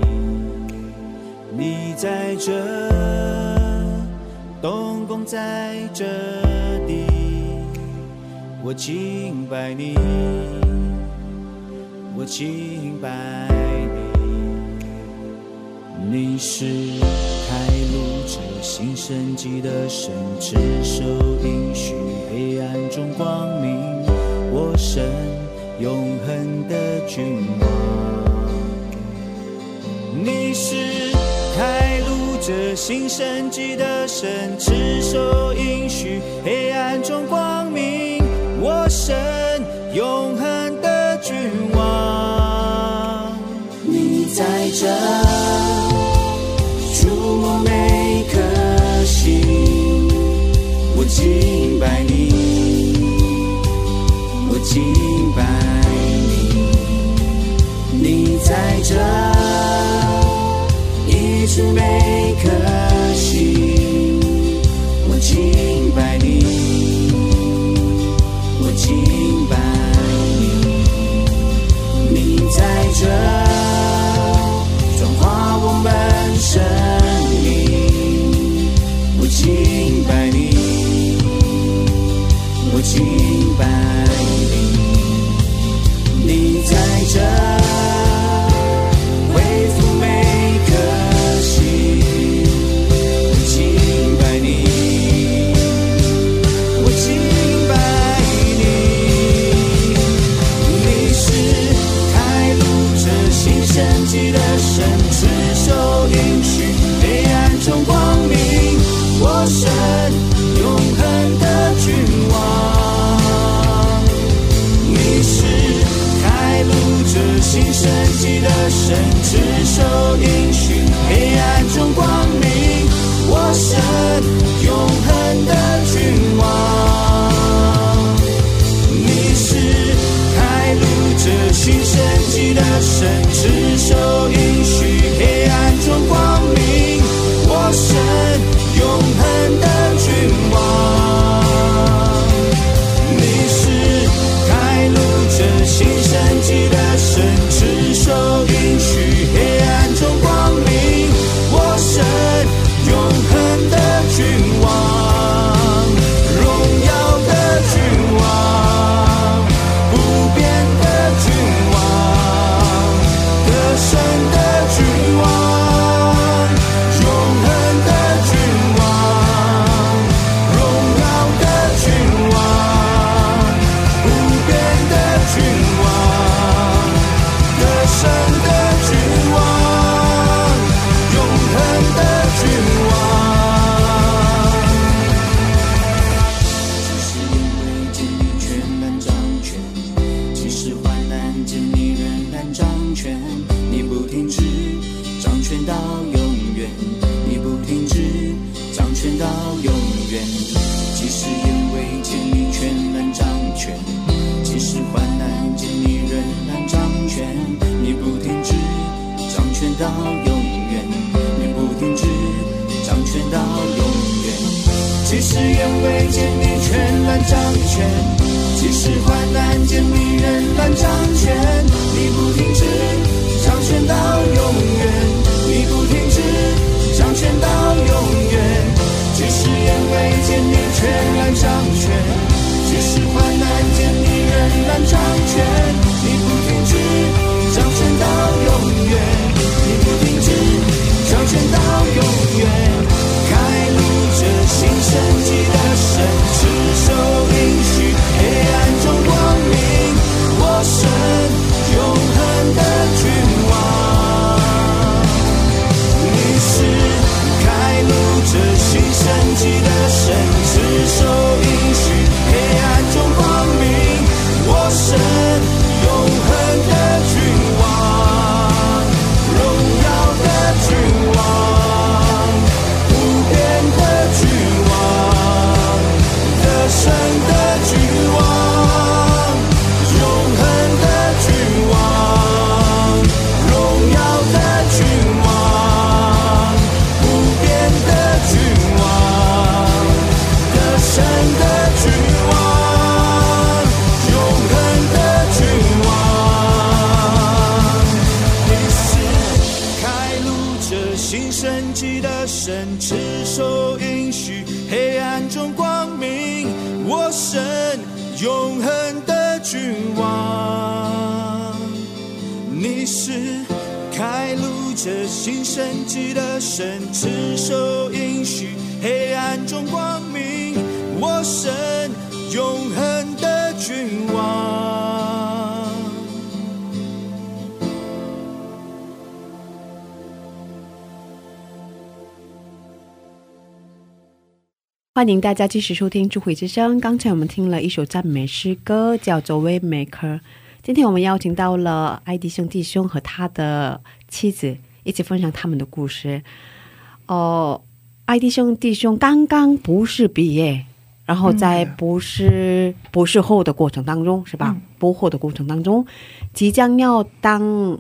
你在这，动工在这地，我敬拜你，我敬拜你。你是开路者新生机的神，只手应许黑暗中光明，我神永恒的君王。你是开路者新生机的神，赤手应许黑暗中光明，我神永恒的君王。你在这。是患难见敌仍般掌权，你不停止掌权到永远，你不停止掌权到永远。即使人未见你全然掌权，即使患难见敌人般掌权，你。记得神持手应许，黑暗中光明，我神永恒的君王。欢迎大家继续收听智慧之声。刚才我们听了一首赞美诗歌，叫做《Waymaker》。今天我们邀请到了艾迪兄弟兄和他的妻子一起分享他们的故事。哦爱迪生弟兄刚刚博士毕业然后在博士博士后的过程当中是吧？博后的过程当中即将要当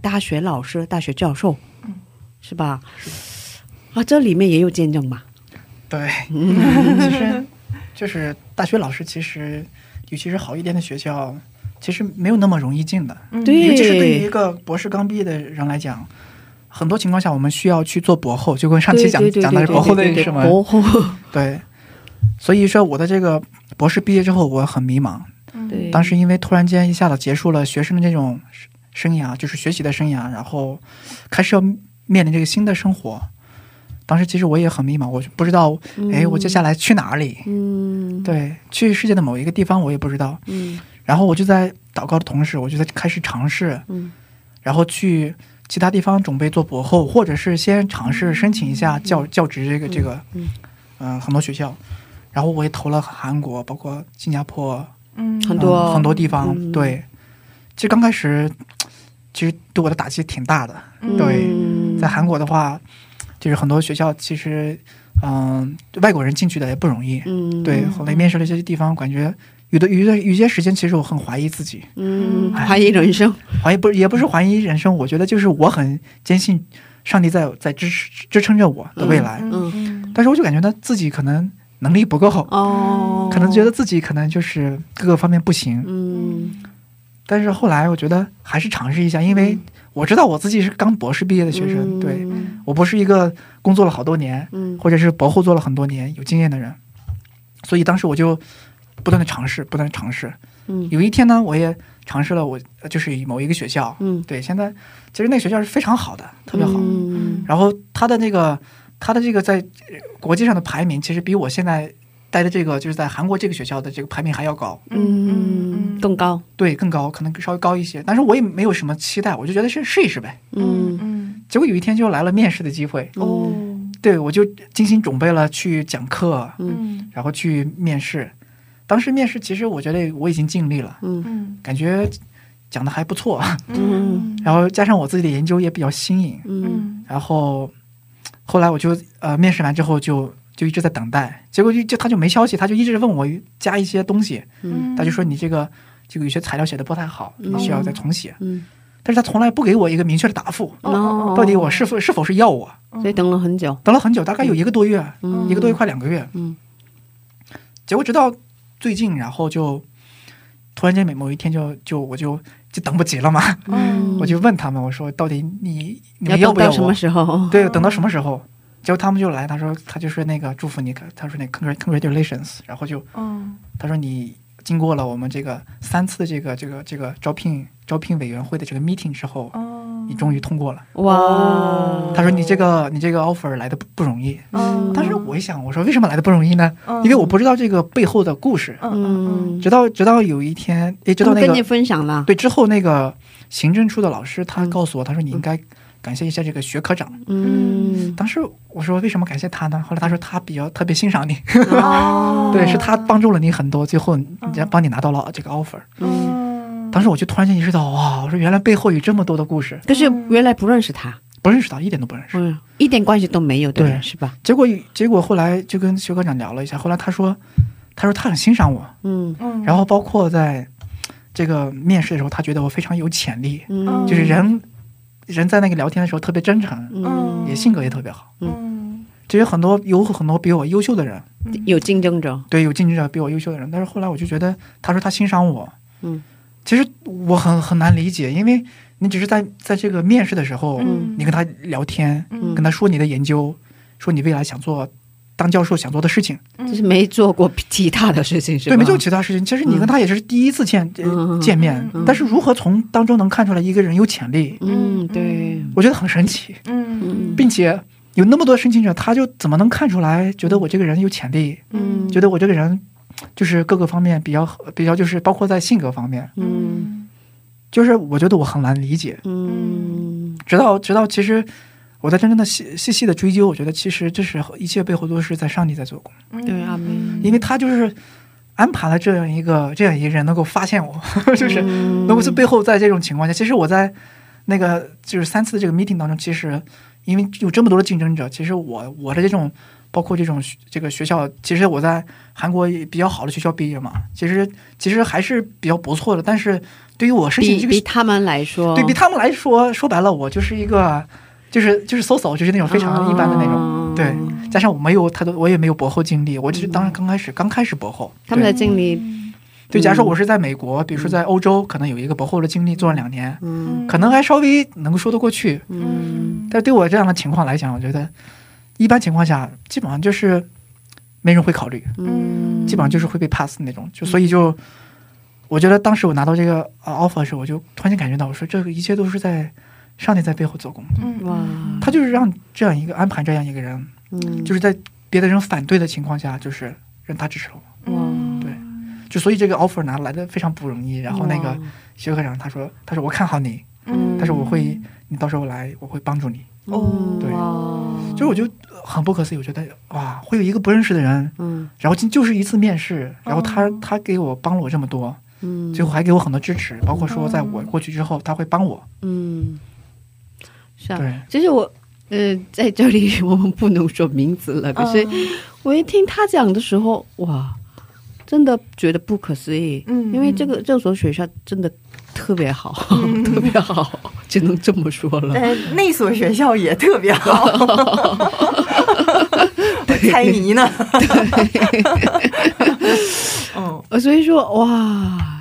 大学老师大学教授是吧？啊这里面也有见证吧？对。其实就是大学老师其实尤其是好一点的学校其实没有那么容易进的。尤其是对于一个博士刚毕业的人来讲很多情况下我们需要去做博后，就跟上期讲讲的博后的什么博后，对。所以说，我的这个博士毕业之后，我很迷茫。对，当时因为突然间一下子结束了学生的这种生涯，就是学习的生涯，然后开始要面临这个新的生活。当时其实我也很迷茫，我不知道，哎，我接下来去哪里？嗯，对，去世界的某一个地方，我也不知道。嗯然后我就在祷告的同时，我就在开始尝试，嗯然后去其他地方准备做博后，或者是先尝试申请一下教教职这个这个，嗯嗯、很多学校。然后我也投了韩国，包括新加坡，嗯很多嗯很多地方。嗯对，其实刚开始，其实对我的打击挺大的。对，嗯在韩国的话，就是很多学校其实，嗯、外国人进去的也不容易。嗯，对，后来面试了一些地方，感觉有的有的有些时间，其实我很怀疑自己，嗯，怀疑人生，怀疑不也不是怀疑人生，我觉得就是我很坚信上帝在在支持支撑着我的未来，嗯但是我就感觉呢自己可能能力不够，哦，可能觉得自己可能就是各个方面不行，嗯。但是后来我觉得还是尝试一下，因为我知道我自己是刚博士毕业的学生，对我不是一个工作了好多年，嗯。或者是博后做了很多年有经验的人，所以当时我就不断的尝试，不断的尝试。嗯有一天呢，我也尝试了我，呃就是某一个学校，嗯对，现在其实那个学校是非常好的，特别好。嗯然后他的那个他的这个在呃国际上的排名，其实比我现在待的这个就是在韩国这个学校的这个排名还要高，嗯更高，对，更高，可能稍微高一些。但是我也没有什么期待，我就觉得是试一试呗。嗯嗯结果有一天就来了面试的机会，哦对我就精心准备了去讲课，嗯然后去面试。当时面试其实我觉得我已经尽力了，嗯。嗯。感觉讲的还不错，嗯。然后加上我自己的研究也比较新颖，嗯。然后后来我就呃面试完之后就就一直在等待，结果就就他就没消息，他就一直问我加一些东西，嗯。他就说你这个这个有些材料写的不太好，你需要再重写，嗯，但是他从来不给我一个明确的答复，哦到底我是否是否是要我，所以等了很久，等了很久，大概有一个多月，嗯。一个多月快两个月，嗯。结果直到最近，然后就突然间某某一天就就我就就等不及了嘛，嗯，我就问他们，我说到底你你们要要不要我什么？时候？对，等到什么时候？结果他们就来，他说他就是那个祝福你，他说那 congrat congratulations，然后就嗯他说你经过了我们这个三次这个这个这个招聘招聘委员会的这个 meeting 之后，哦你终于通过了。哇，他说你这个你这个 offer 来的不不容易，嗯。当时我一想，我说为什么来的不容易呢？嗯。因为我不知道这个背后的故事，嗯，直到直到有一天，诶，直到那个跟你分享了，对之后那个行政处的老师他嗯。告诉我，他说你应该感谢一下这个学科长。嗯，当时我说为什么感谢他呢？后来他说他比较特别欣赏你，哦，对，是他帮助了你很多，最后你帮你拿到了这个 offer。嗯，当时我就突然间意识到，哇，我说原来背后有这么多的故事，可是原来不认识他，不认识他，一点都不认识。嗯，一点关系都没有，对是吧？结果结果后来就跟薛科长聊了一下，后来他说，他说他很欣赏我，嗯嗯。然后包括在这个面试的时候，他觉得我非常有潜力，嗯，就是人人在那个聊天的时候特别真诚，嗯也性格也特别好。嗯。就有很多有很多比我优秀的人，有竞争者，对，有竞争者比我优秀的人，但是后来我就觉得，他说他欣赏我，嗯，其实我很很难理解，因为你只是在在这个面试的时候，嗯。你跟他聊天，嗯。跟他说你的研究，说你未来想做当教授想做的事情，就是没做过其他的事情，是吧？对，没做其他事情。其实你跟他也是第一次见、见面，嗯。但是如何从当中能看出来一个人有潜力，嗯，对，我觉得很神奇，嗯。嗯。并且有那么多申请者，他就怎么能看出来，觉得我这个人有潜力，嗯，觉得我这个人就是各个方面比较比较，就是包括在性格方面，嗯。就是我觉得我很难理解。嗯。直到直到其实我在真正的细细细的追究，我觉得其实这是一切背后都是在上帝在做工，对，阿妹，因为他就是安排了这样一个这样一个人能够发现我，就是嗯能够是背后在这种情况下，其实我在那个就是三次的这个 meeting 当中，其实因为有这么多的竞争者，其实我我的这种包括这种学这个学校，其实我在韩国也比较好的学校毕业嘛，其实其实还是比较不错的。但是对于我申请比这个，比他们来说，对比他们来说，说白了，我就是一个就是就是搜搜，就是那种非常一般的那种。哦对，加上我没有太多，我也没有博后经历，我只是当时刚开始刚开始博后。他们的经历，对，假如说我是在美国，比如说在欧洲，可能有一个博后的经历，做了两年，嗯可能还稍微能够说得过去。嗯但对我这样的情况来讲，我觉得一般情况下，基本上就是没人会考虑，嗯，基本上就是会被 pass 那种。就所以就，我觉得当时我拿到这个呃 offer 的时候，我就突然间感觉到，我说这个一切都是在上帝在背后做工，哇，他就是让这样一个安排这样一个人，嗯，就是在别的人反对的情况下，就是让他支持我。哇，对，就所以这个 offer 拿来的非常不容易。然后那个哇。徐科长他说，他说我看好你，嗯。但是我会，你到时候来，我会帮助你。哦，对。哇，就是我就很不可思议，我觉得哇，会有一个不认识的人，嗯。然后就就是一次面试，然后他他给我帮了我这么多，嗯，最后还给我很多支持，包括说在我过去之后他会帮我。嗯，是啊，对，其实我。呃，在这里 我们不能说名字了。可是我一听他讲的时候，哇，真的觉得不可思议。嗯因为这个这所学校真的特别好，特别好，只能这么说了。但那所学校也特别好，猜谜呢。嗯，呃，所以说，哇，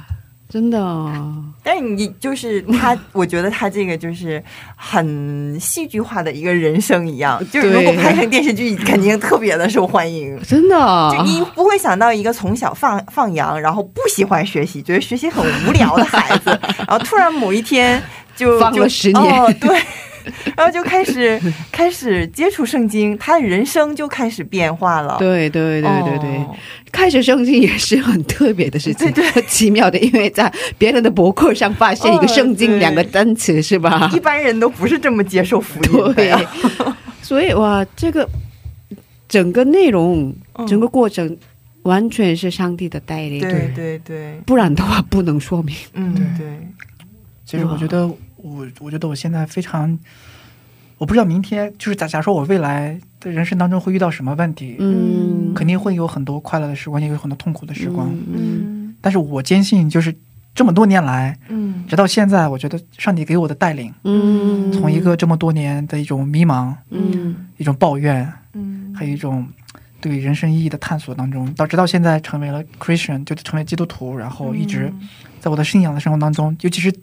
真的。哦，但是你就是他，我觉得他这个就是很戏剧化的一个人生一样，就是如果拍成电视剧，肯定特别的受欢迎。真的。哦，就你不会想到一个从小放放羊，然后不喜欢学习，觉得学习很无聊的孩子，然后突然某一天就放了就十年。哦，对，然后就开始开始接触圣经，他的人生就开始变化了。对对对对对，哦开始圣经也是很特别的事情，很奇妙的，因为在别人的博客上发现一个“圣经”两个单词，是吧？一般人都不是这么接受福音的对呀。所以哇，这个整个内容、嗯整个过程完全是上帝的带领，对对对，不然的话不能说明。嗯对对，其实我觉得我我觉得我现在非常，我不知道明天就是假假如说我未来的人生当中会遇到什么问题，嗯，肯定会有很多快乐的时光，也有很多痛苦的时光。嗯嗯但是我坚信，就是这么多年来，嗯直到现在，我觉得上帝给我的带领，嗯，从一个这么多年的一种迷茫、嗯一种抱怨，嗯还有一种对人生意义的探索当中，到直到现在成为了 Christian，就成为基督徒，然后一直在我的信仰的生活当中，尤其是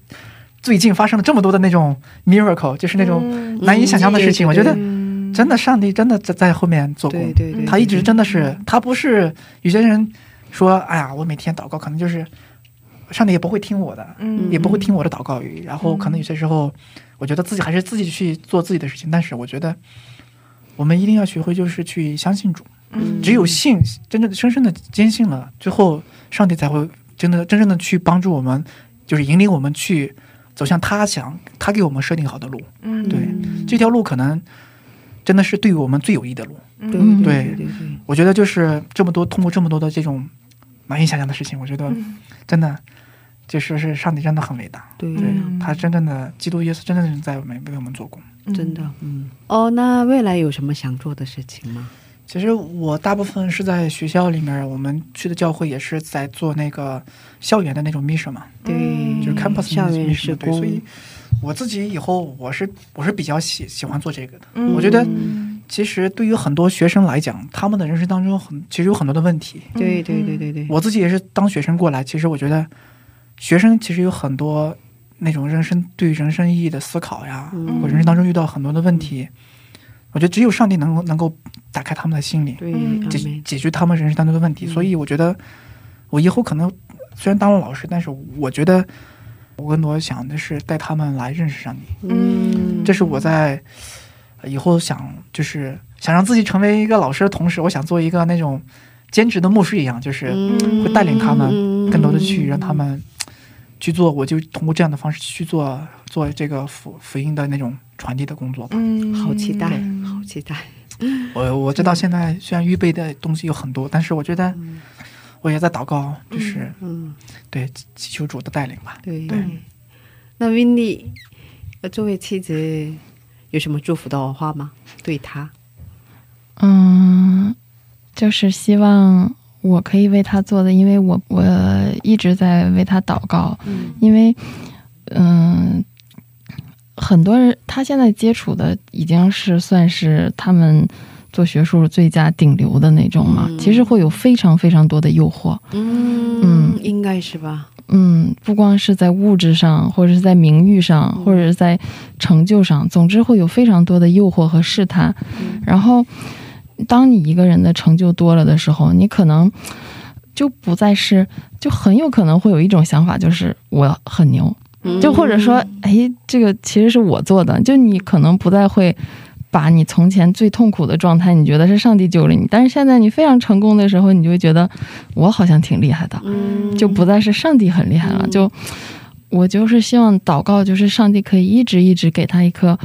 最近发生了这么多的那种 miracle，就是那种嗯难以想象的事情，嗯我觉得嗯真的上帝真的在在后面做工。对，对对，他一直真的是，他不是有些人说，哎呀，我每天祷告，可能就是上帝也不会听我的，嗯。也不会听我的祷告语，然后可能有些时候，我觉得自己还是自己去做自己的事情，但是我觉得我们一定要学会就是去相信主，嗯。只有信真正的深深的坚信了，最后上帝才会真的真正的去帮助我们，就是引领我们去走向他想他给我们设定好的路，嗯。对这条路可能真的是对于我们最有益的路。对嗯。对对对对对，我觉得就是这么多通过这么多的这种难以想象的事情，我觉得真的就是是上帝真的很伟大，对。对嗯。他真正的基督耶稣真的是在为为我们做工。真的，嗯，哦，那未来有什么想做的事情吗？其实我大部分是在学校里面，我们去的教会也是在做那个校园的那种 mission 嘛，对，就是 campus 校园 mission 施对，所以，我自己以后我是我是比较喜喜欢做这个的。嗯。我觉得其实对于很多学生来讲，他们的人生当中很其实有很多的问题，对对对对对，我自己也是当学生过来，其实我觉得学生其实有很多那种人生对人生意义的思考呀，嗯。我人生当中遇到很多的问题，我觉得只有上帝能够能够打开他们的心灵，解解决他们人生当中的问题。嗯。所以我觉得我以后可能虽然当了老师，但是我觉得我更多想的是带他们来认识上帝，嗯，这是我在呃以后想就是想让自己成为一个老师的同时，我想做一个那种兼职的牧师一样，就是。嗯。会带领他们更多的去让他们们去做，我就通过这样的方式去做做这个福福音的那种传递的工作吧。嗯。好期待，好期待，我我知道现在虽然预备的东西有很多，但是我觉得我也在祷告，就是嗯，对祈求主的带领吧。对对。那 Winnie，呃，作为妻子，有什么祝福的话吗？对他，嗯，就是希望我可以为他做的，因为我我一直在为他祷告，嗯。因为嗯，很多人他现在接触的已经是算是他们做学术最佳顶流的那种嘛，嗯。其实会有非常非常多的诱惑，嗯嗯。应该是吧？嗯，不光是在物质上，或者是在名誉上，嗯。或者是在成就上，总之会有非常多的诱惑和试探。嗯。然后，当你一个人的成就多了的时候，你可能就不再是，就很有可能会有一种想法，就是我很牛，嗯就或者说，哎，这个其实是我做的，就你可能不再会。把你从前最痛苦的状态，你觉得是上帝救了你，但是现在你非常成功的时候，你就会觉得我好像挺厉害的，嗯就不再是上帝很厉害了。嗯就我就是希望祷告，就是上帝可以一直一直给他一颗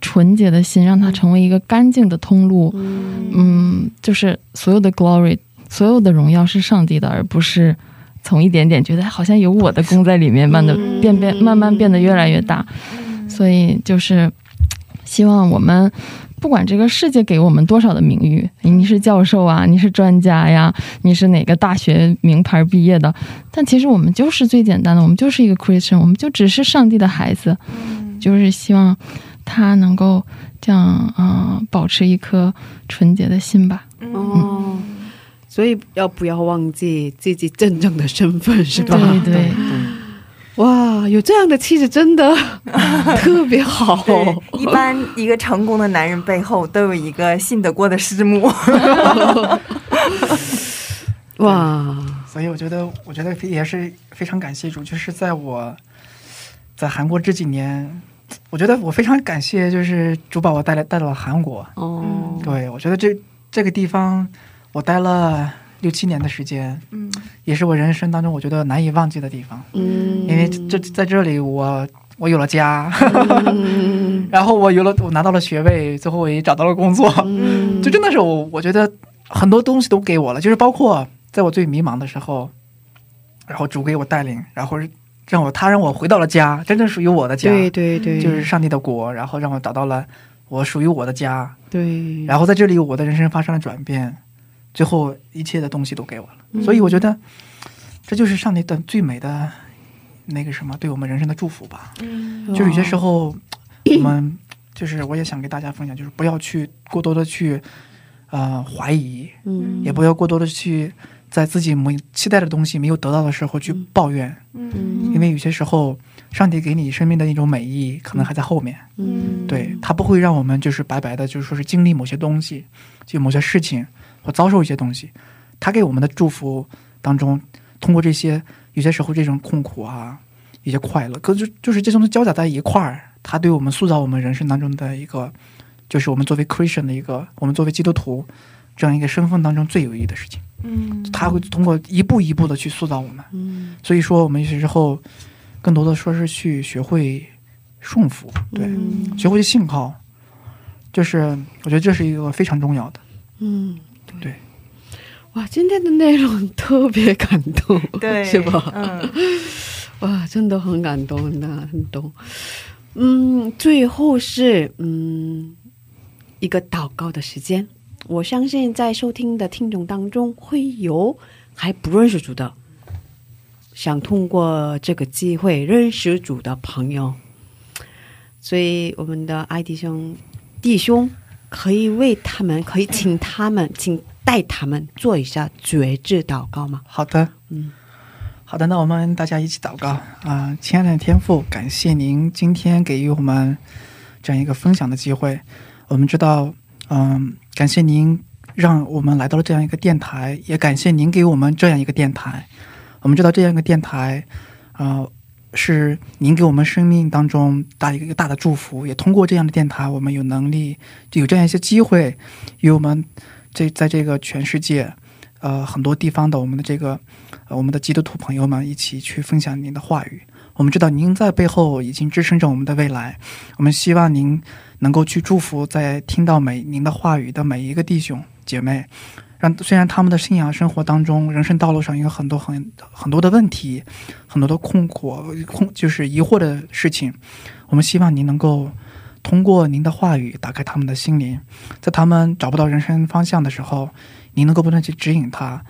纯洁的心，让他成为一个干净的通路。嗯嗯，就是所有的 glory，所有的荣耀是上帝的，而不是从一点点觉得好像有我的功在里面，慢的嗯变变慢慢变得越来越大。所以就是希望我们。不管这个世界给我们多少的名誉，你是教授啊，你是专家呀，你是哪个大学名牌毕业的，但其实我们就是最简单的，我们就是一个 Christian，我们就只是上帝的孩子，就是希望他能够这样啊、呃保持一颗纯洁的心吧。哦，所以要不要忘记自己真正的身份是吧？对对，哇，有这样的气质真的 特别好。一般一个成功的男人背后都有一个信得过的师母。哇，所以我觉得，我觉得也是非常感谢主，就是在我在韩国这几年，我觉得我非常感谢，就是主把我带来带到了韩国。哦，对，我觉得这这个地方我待了六七年的时间，嗯。也是我人生当中我觉得难以忘记的地方，嗯，因为这在这里我我有了家，嗯。然后我有了我拿到了学位，最后我也找到了工作，嗯。就真的是我我觉得很多东西都给我了，就是包括在我最迷茫的时候，然后主给我带领，然后让我他让我回到了家，真正属于我的家，对对对，就是上帝的国，然后让我找到了我属于我的家，对，然后在这里我的人生发生了转变，最后一切的东西都给我了，嗯。所以我觉得这就是上帝的最美的那个什么对我们人生的祝福吧。嗯。就是有些时候我们 就是我也想给大家分享，就是不要去过多的去呃怀疑，嗯。也不要过多的去在自己没期待的东西没有得到的时候去抱怨，嗯。因为有些时候上帝给你生命的一种美意可能还在后面，嗯。对他不会让我们就是白白的，就是说是经历某些东西，就某些事情或遭受一些东西，他给我们的祝福当中，通过这些有些时候这种痛苦啊，一些快乐，可就就是这些东西交杂在一块儿，他对我们塑造我们人生当中的一个，就是我们作为 Christian 的一个，我们作为基督徒这样一个身份当中最有意义的事情。嗯他会通过一步一步的去塑造我们。嗯所以说，我们有些时候更多的说是去学会顺服，对，嗯学会信靠，就是我觉得这是一个非常重要的。嗯，对。哇，今天的内容特别感动，对，是吧？嗯 哇，真的很感动，真的很动。嗯，最后是嗯一个祷告的时间。我相信在收听的听众当中会有还不认识主的，想通过这个机会认识主的朋友。所以我们的爱弟兄弟兄可以为他们，可以请他们，请带他们做一下觉知祷告吗？好的，嗯，好的，那我们大家一起祷告啊、亲爱的天父，感谢您今天给予我们这样一个分享的机会。我们知道，嗯，感谢您让我们来到了这样一个电台，也感谢您给我们这样一个电台。我们知道这样一个电台，啊、是您给我们生命当中大一个一个大的祝福。也通过这样的电台，我们有能力，就有这样一些机会，与我们这在这个全世界，呃，很多地方的我们的这个我们的基督徒朋友们一起去分享您的话语。我们知道您在背后已经支撑着我们的未来，我们希望您能够去祝福在听到每您的话语的每一个弟兄姐妹，让虽然他们的信仰生活当中、人生道路上有很多很很多的问题，很多的困惑、困就是疑惑的事情，我们希望您能够通过您的话语打开他们的心灵，在他们找不到人生方向的时候，您能够不断去指引他，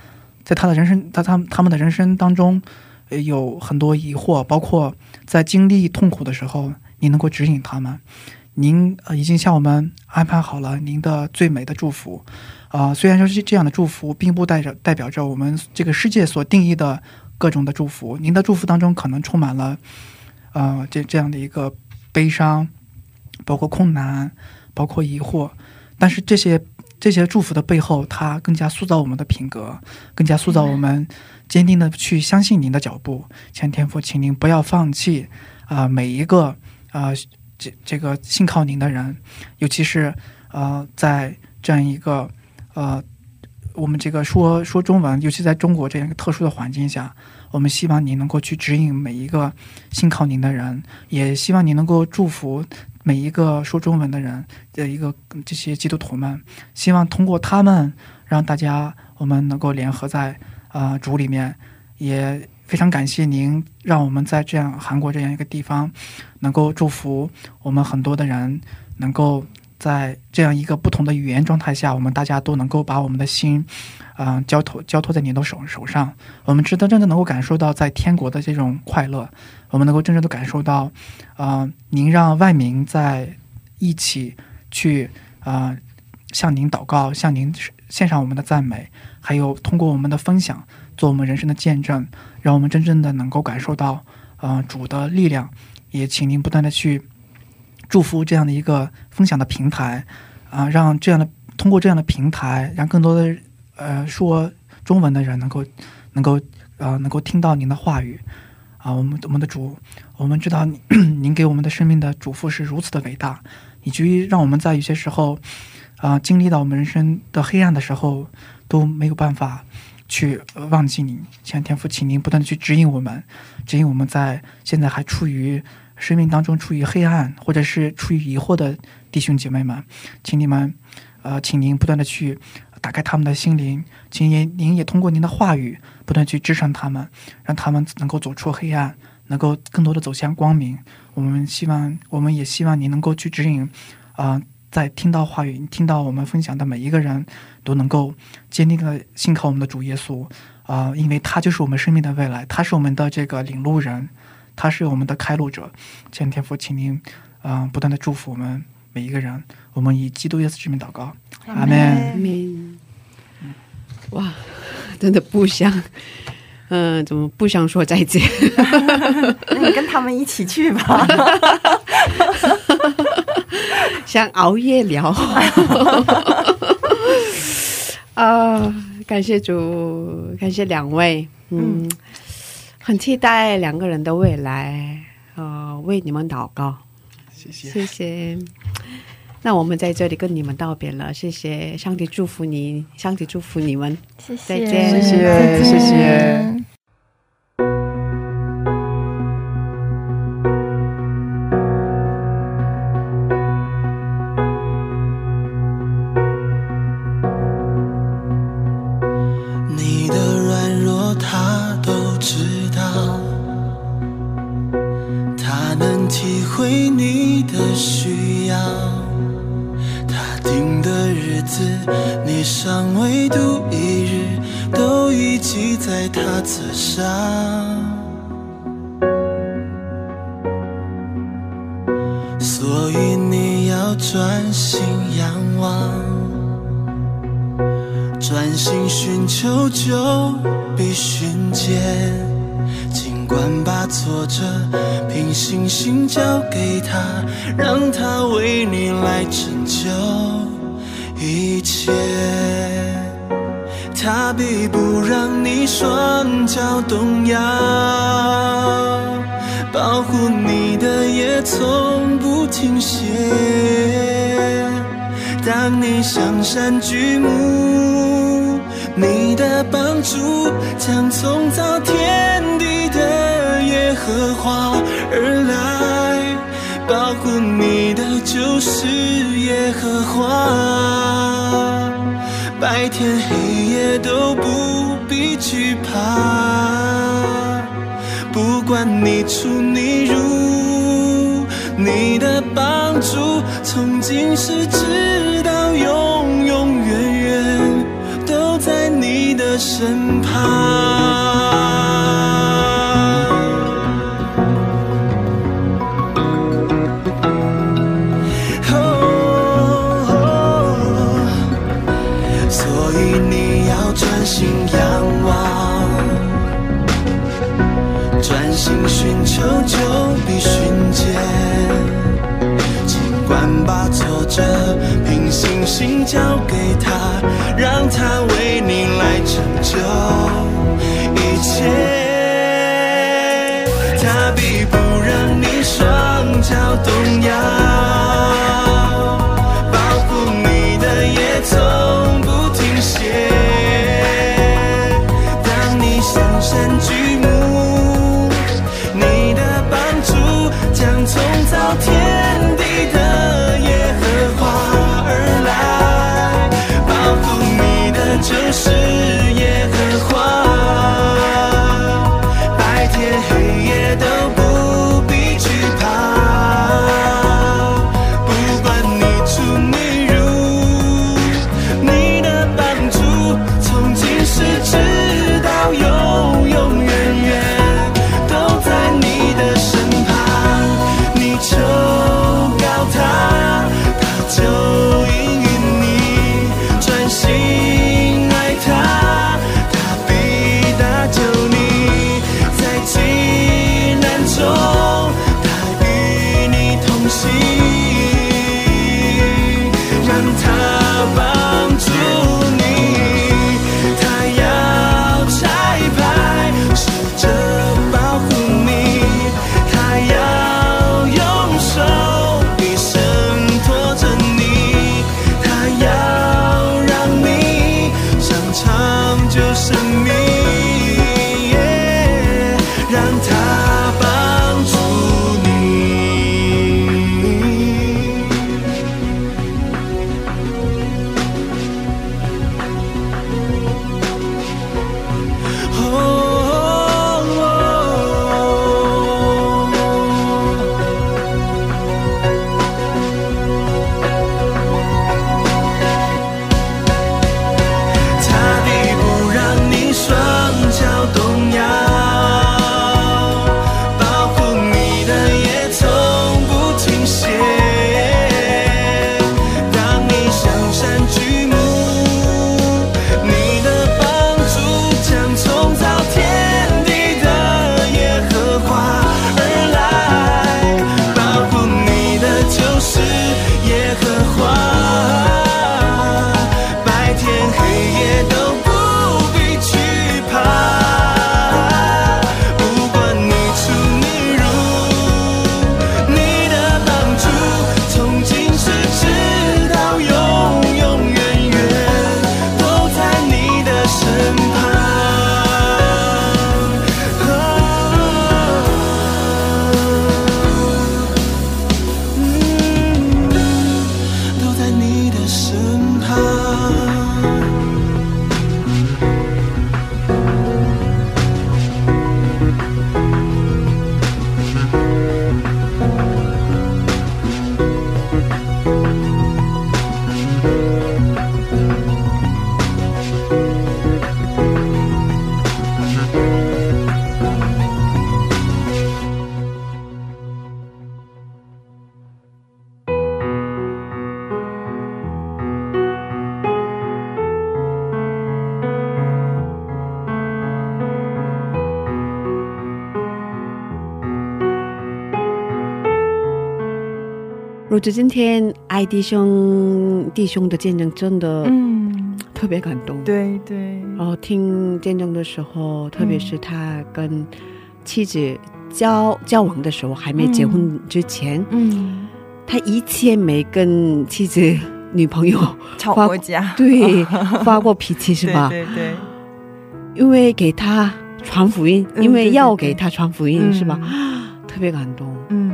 在他的人生，在他他们的人生当中，有很多疑惑，包括在经历痛苦的时候，您能够指引他们。您已经向我们安排好了您的最美的祝福，啊、虽然说是这样的祝福，并不代表代表着我们这个世界所定义的各种的祝福。您的祝福当中可能充满了，呃，这这样的一个悲伤，包括困难，包括疑惑，但是这些这些祝福的背后，它更加塑造我们的品格，更加塑造我们坚定的去相信您的脚步。前天父，请您不要放弃啊、每一个啊、这这个信靠您的人，尤其是呃，在这样一个呃，我们这个说说中文，尤其在中国这样一个特殊的环境下，我们希望您能够去指引每一个信靠您的人，也希望您能够祝福每一个说中文的人的一个这些基督徒们，希望通过他们，让大家我们能够联合在啊、呃主里面，也非常感谢您，让我们在这样韩国这样一个地方，能够祝福我们很多的人，能够在这样一个不同的语言状态下，我们大家都能够把我们的心，啊、交托交托在您的手手上，我们值得真正能够感受到在天国的这种快乐，我们能够真正的感受到，啊、您让万民在一起去啊、向您祷告，向您献上我们的赞美，还有通过我们的分享，做我们人生的见证，让我们真正的能够感受到，呃，主的力量。也请您不断的去祝福这样的一个分享的平台，啊、让这样的通过这样的平台，让更多的呃说中文的人能够能够呃能够听到您的话语。啊，我们我们的主，我们知道 您给我们的生命的嘱咐是如此的伟大，以至于让我们在有些时候，啊、经历到我们人生的黑暗的时候，都没有办法去忘记你。现在天父，请您不断的去指引我们，指引我们在现在还处于生命当中处于黑暗或者是处于疑惑的弟兄姐妹们，请你们，呃，请您不断的去打开他们的心灵，请也您也通过您的话语不断去支撑他们，让他们能够走出黑暗，能够更多的走向光明。我们希望，我们也希望您能够去指引，啊、在听到话语、听到我们分享的每一个人，都能够坚定的信靠我们的主耶稣，啊、因为他就是我们生命的未来，他是我们的这个领路人，他是我们的开路者。天天父，请您，啊、不断的祝福我们每一个人。我们以基督耶稣之名祷告，阿门。明，哇，真的不想，嗯、怎么不想说再见？那你跟他们一起去吧。想熬夜聊。啊，感谢主，感谢两位，嗯，很期待两个人的未来，呃，为你们祷告，谢谢。谢谢。那我们在这里跟你们道别了，谢谢，上帝祝福你，上帝祝福你们。谢谢，再见谢谢谢谢。心交给他，让他为你来拯救一切。他必不让你双脚动摇，保护你的也从不停歇。当你向山举目，你的帮助将从早天荷花而来，保护你的就是耶和华。白天黑夜都不必惧怕，不管你出你入，你的帮助从今世直到永永远远都在你的身旁。我觉得今天爱弟兄弟兄的见证真的，嗯，特别感动。对对。然后听见证的时候，特别是他跟妻子交交往的时候，还没结婚之前，嗯，他一切没跟妻子、女朋友吵过架，对，发过脾气是吧？对对。因为给他传福音，因为要给他传福音是吧？特别感动，嗯。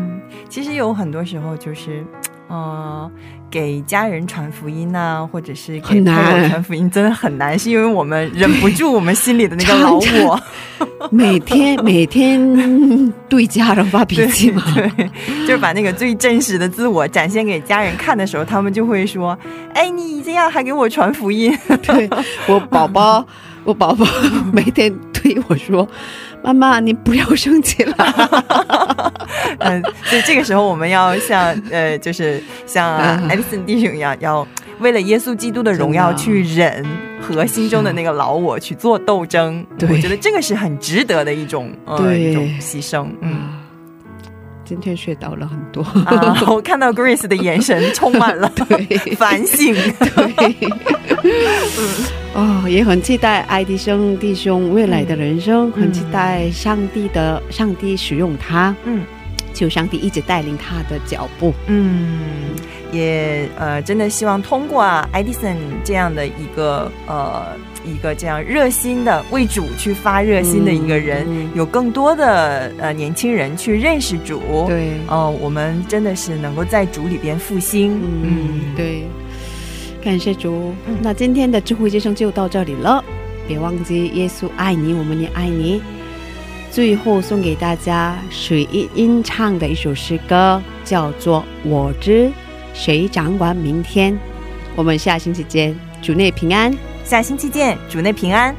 其实有很多时候，就是呃，给家人传福音呐，或者是给朋友传福音，真的很难。是因为我们忍不住，我们心里的那个老我，每天每天对家人发脾气，对，就是把那个最真实的自我展现给家人看的时候，他们就会说：哎，你这样还给我传福音？对，我宝宝，我宝宝每天对我说。妈妈，你不要生气了。”嗯，所以这个时候我们要像呃，就是像嗯艾利森弟兄一样，要为了耶稣基督的荣耀去忍和心中的那个老我去做斗争。对我觉得这个是很值得的一种呃对一种牺牲。嗯。今天学到了很多，啊，我看到 Grace 的眼神充满了 对 反省。对，哦，也很期待爱迪生弟兄未来的人生，很期待上帝的上帝使用他，嗯求上帝一直带领他的脚步。嗯，也呃，真的希望通过啊，爱迪生这样的一个呃一个这样热心的为主去发热心的一个人，嗯嗯有更多的呃年轻人去认识主。，对，哦、我们真的是能够在主里边复兴。嗯，对，感谢主。那今天的智慧之声就到这里了，别忘记耶稣爱你，我们也爱你。最后送给大家水音音唱的一首诗歌，叫做《我知谁掌管明天》。我们下星期见，主内平安。下星期见，主内平安。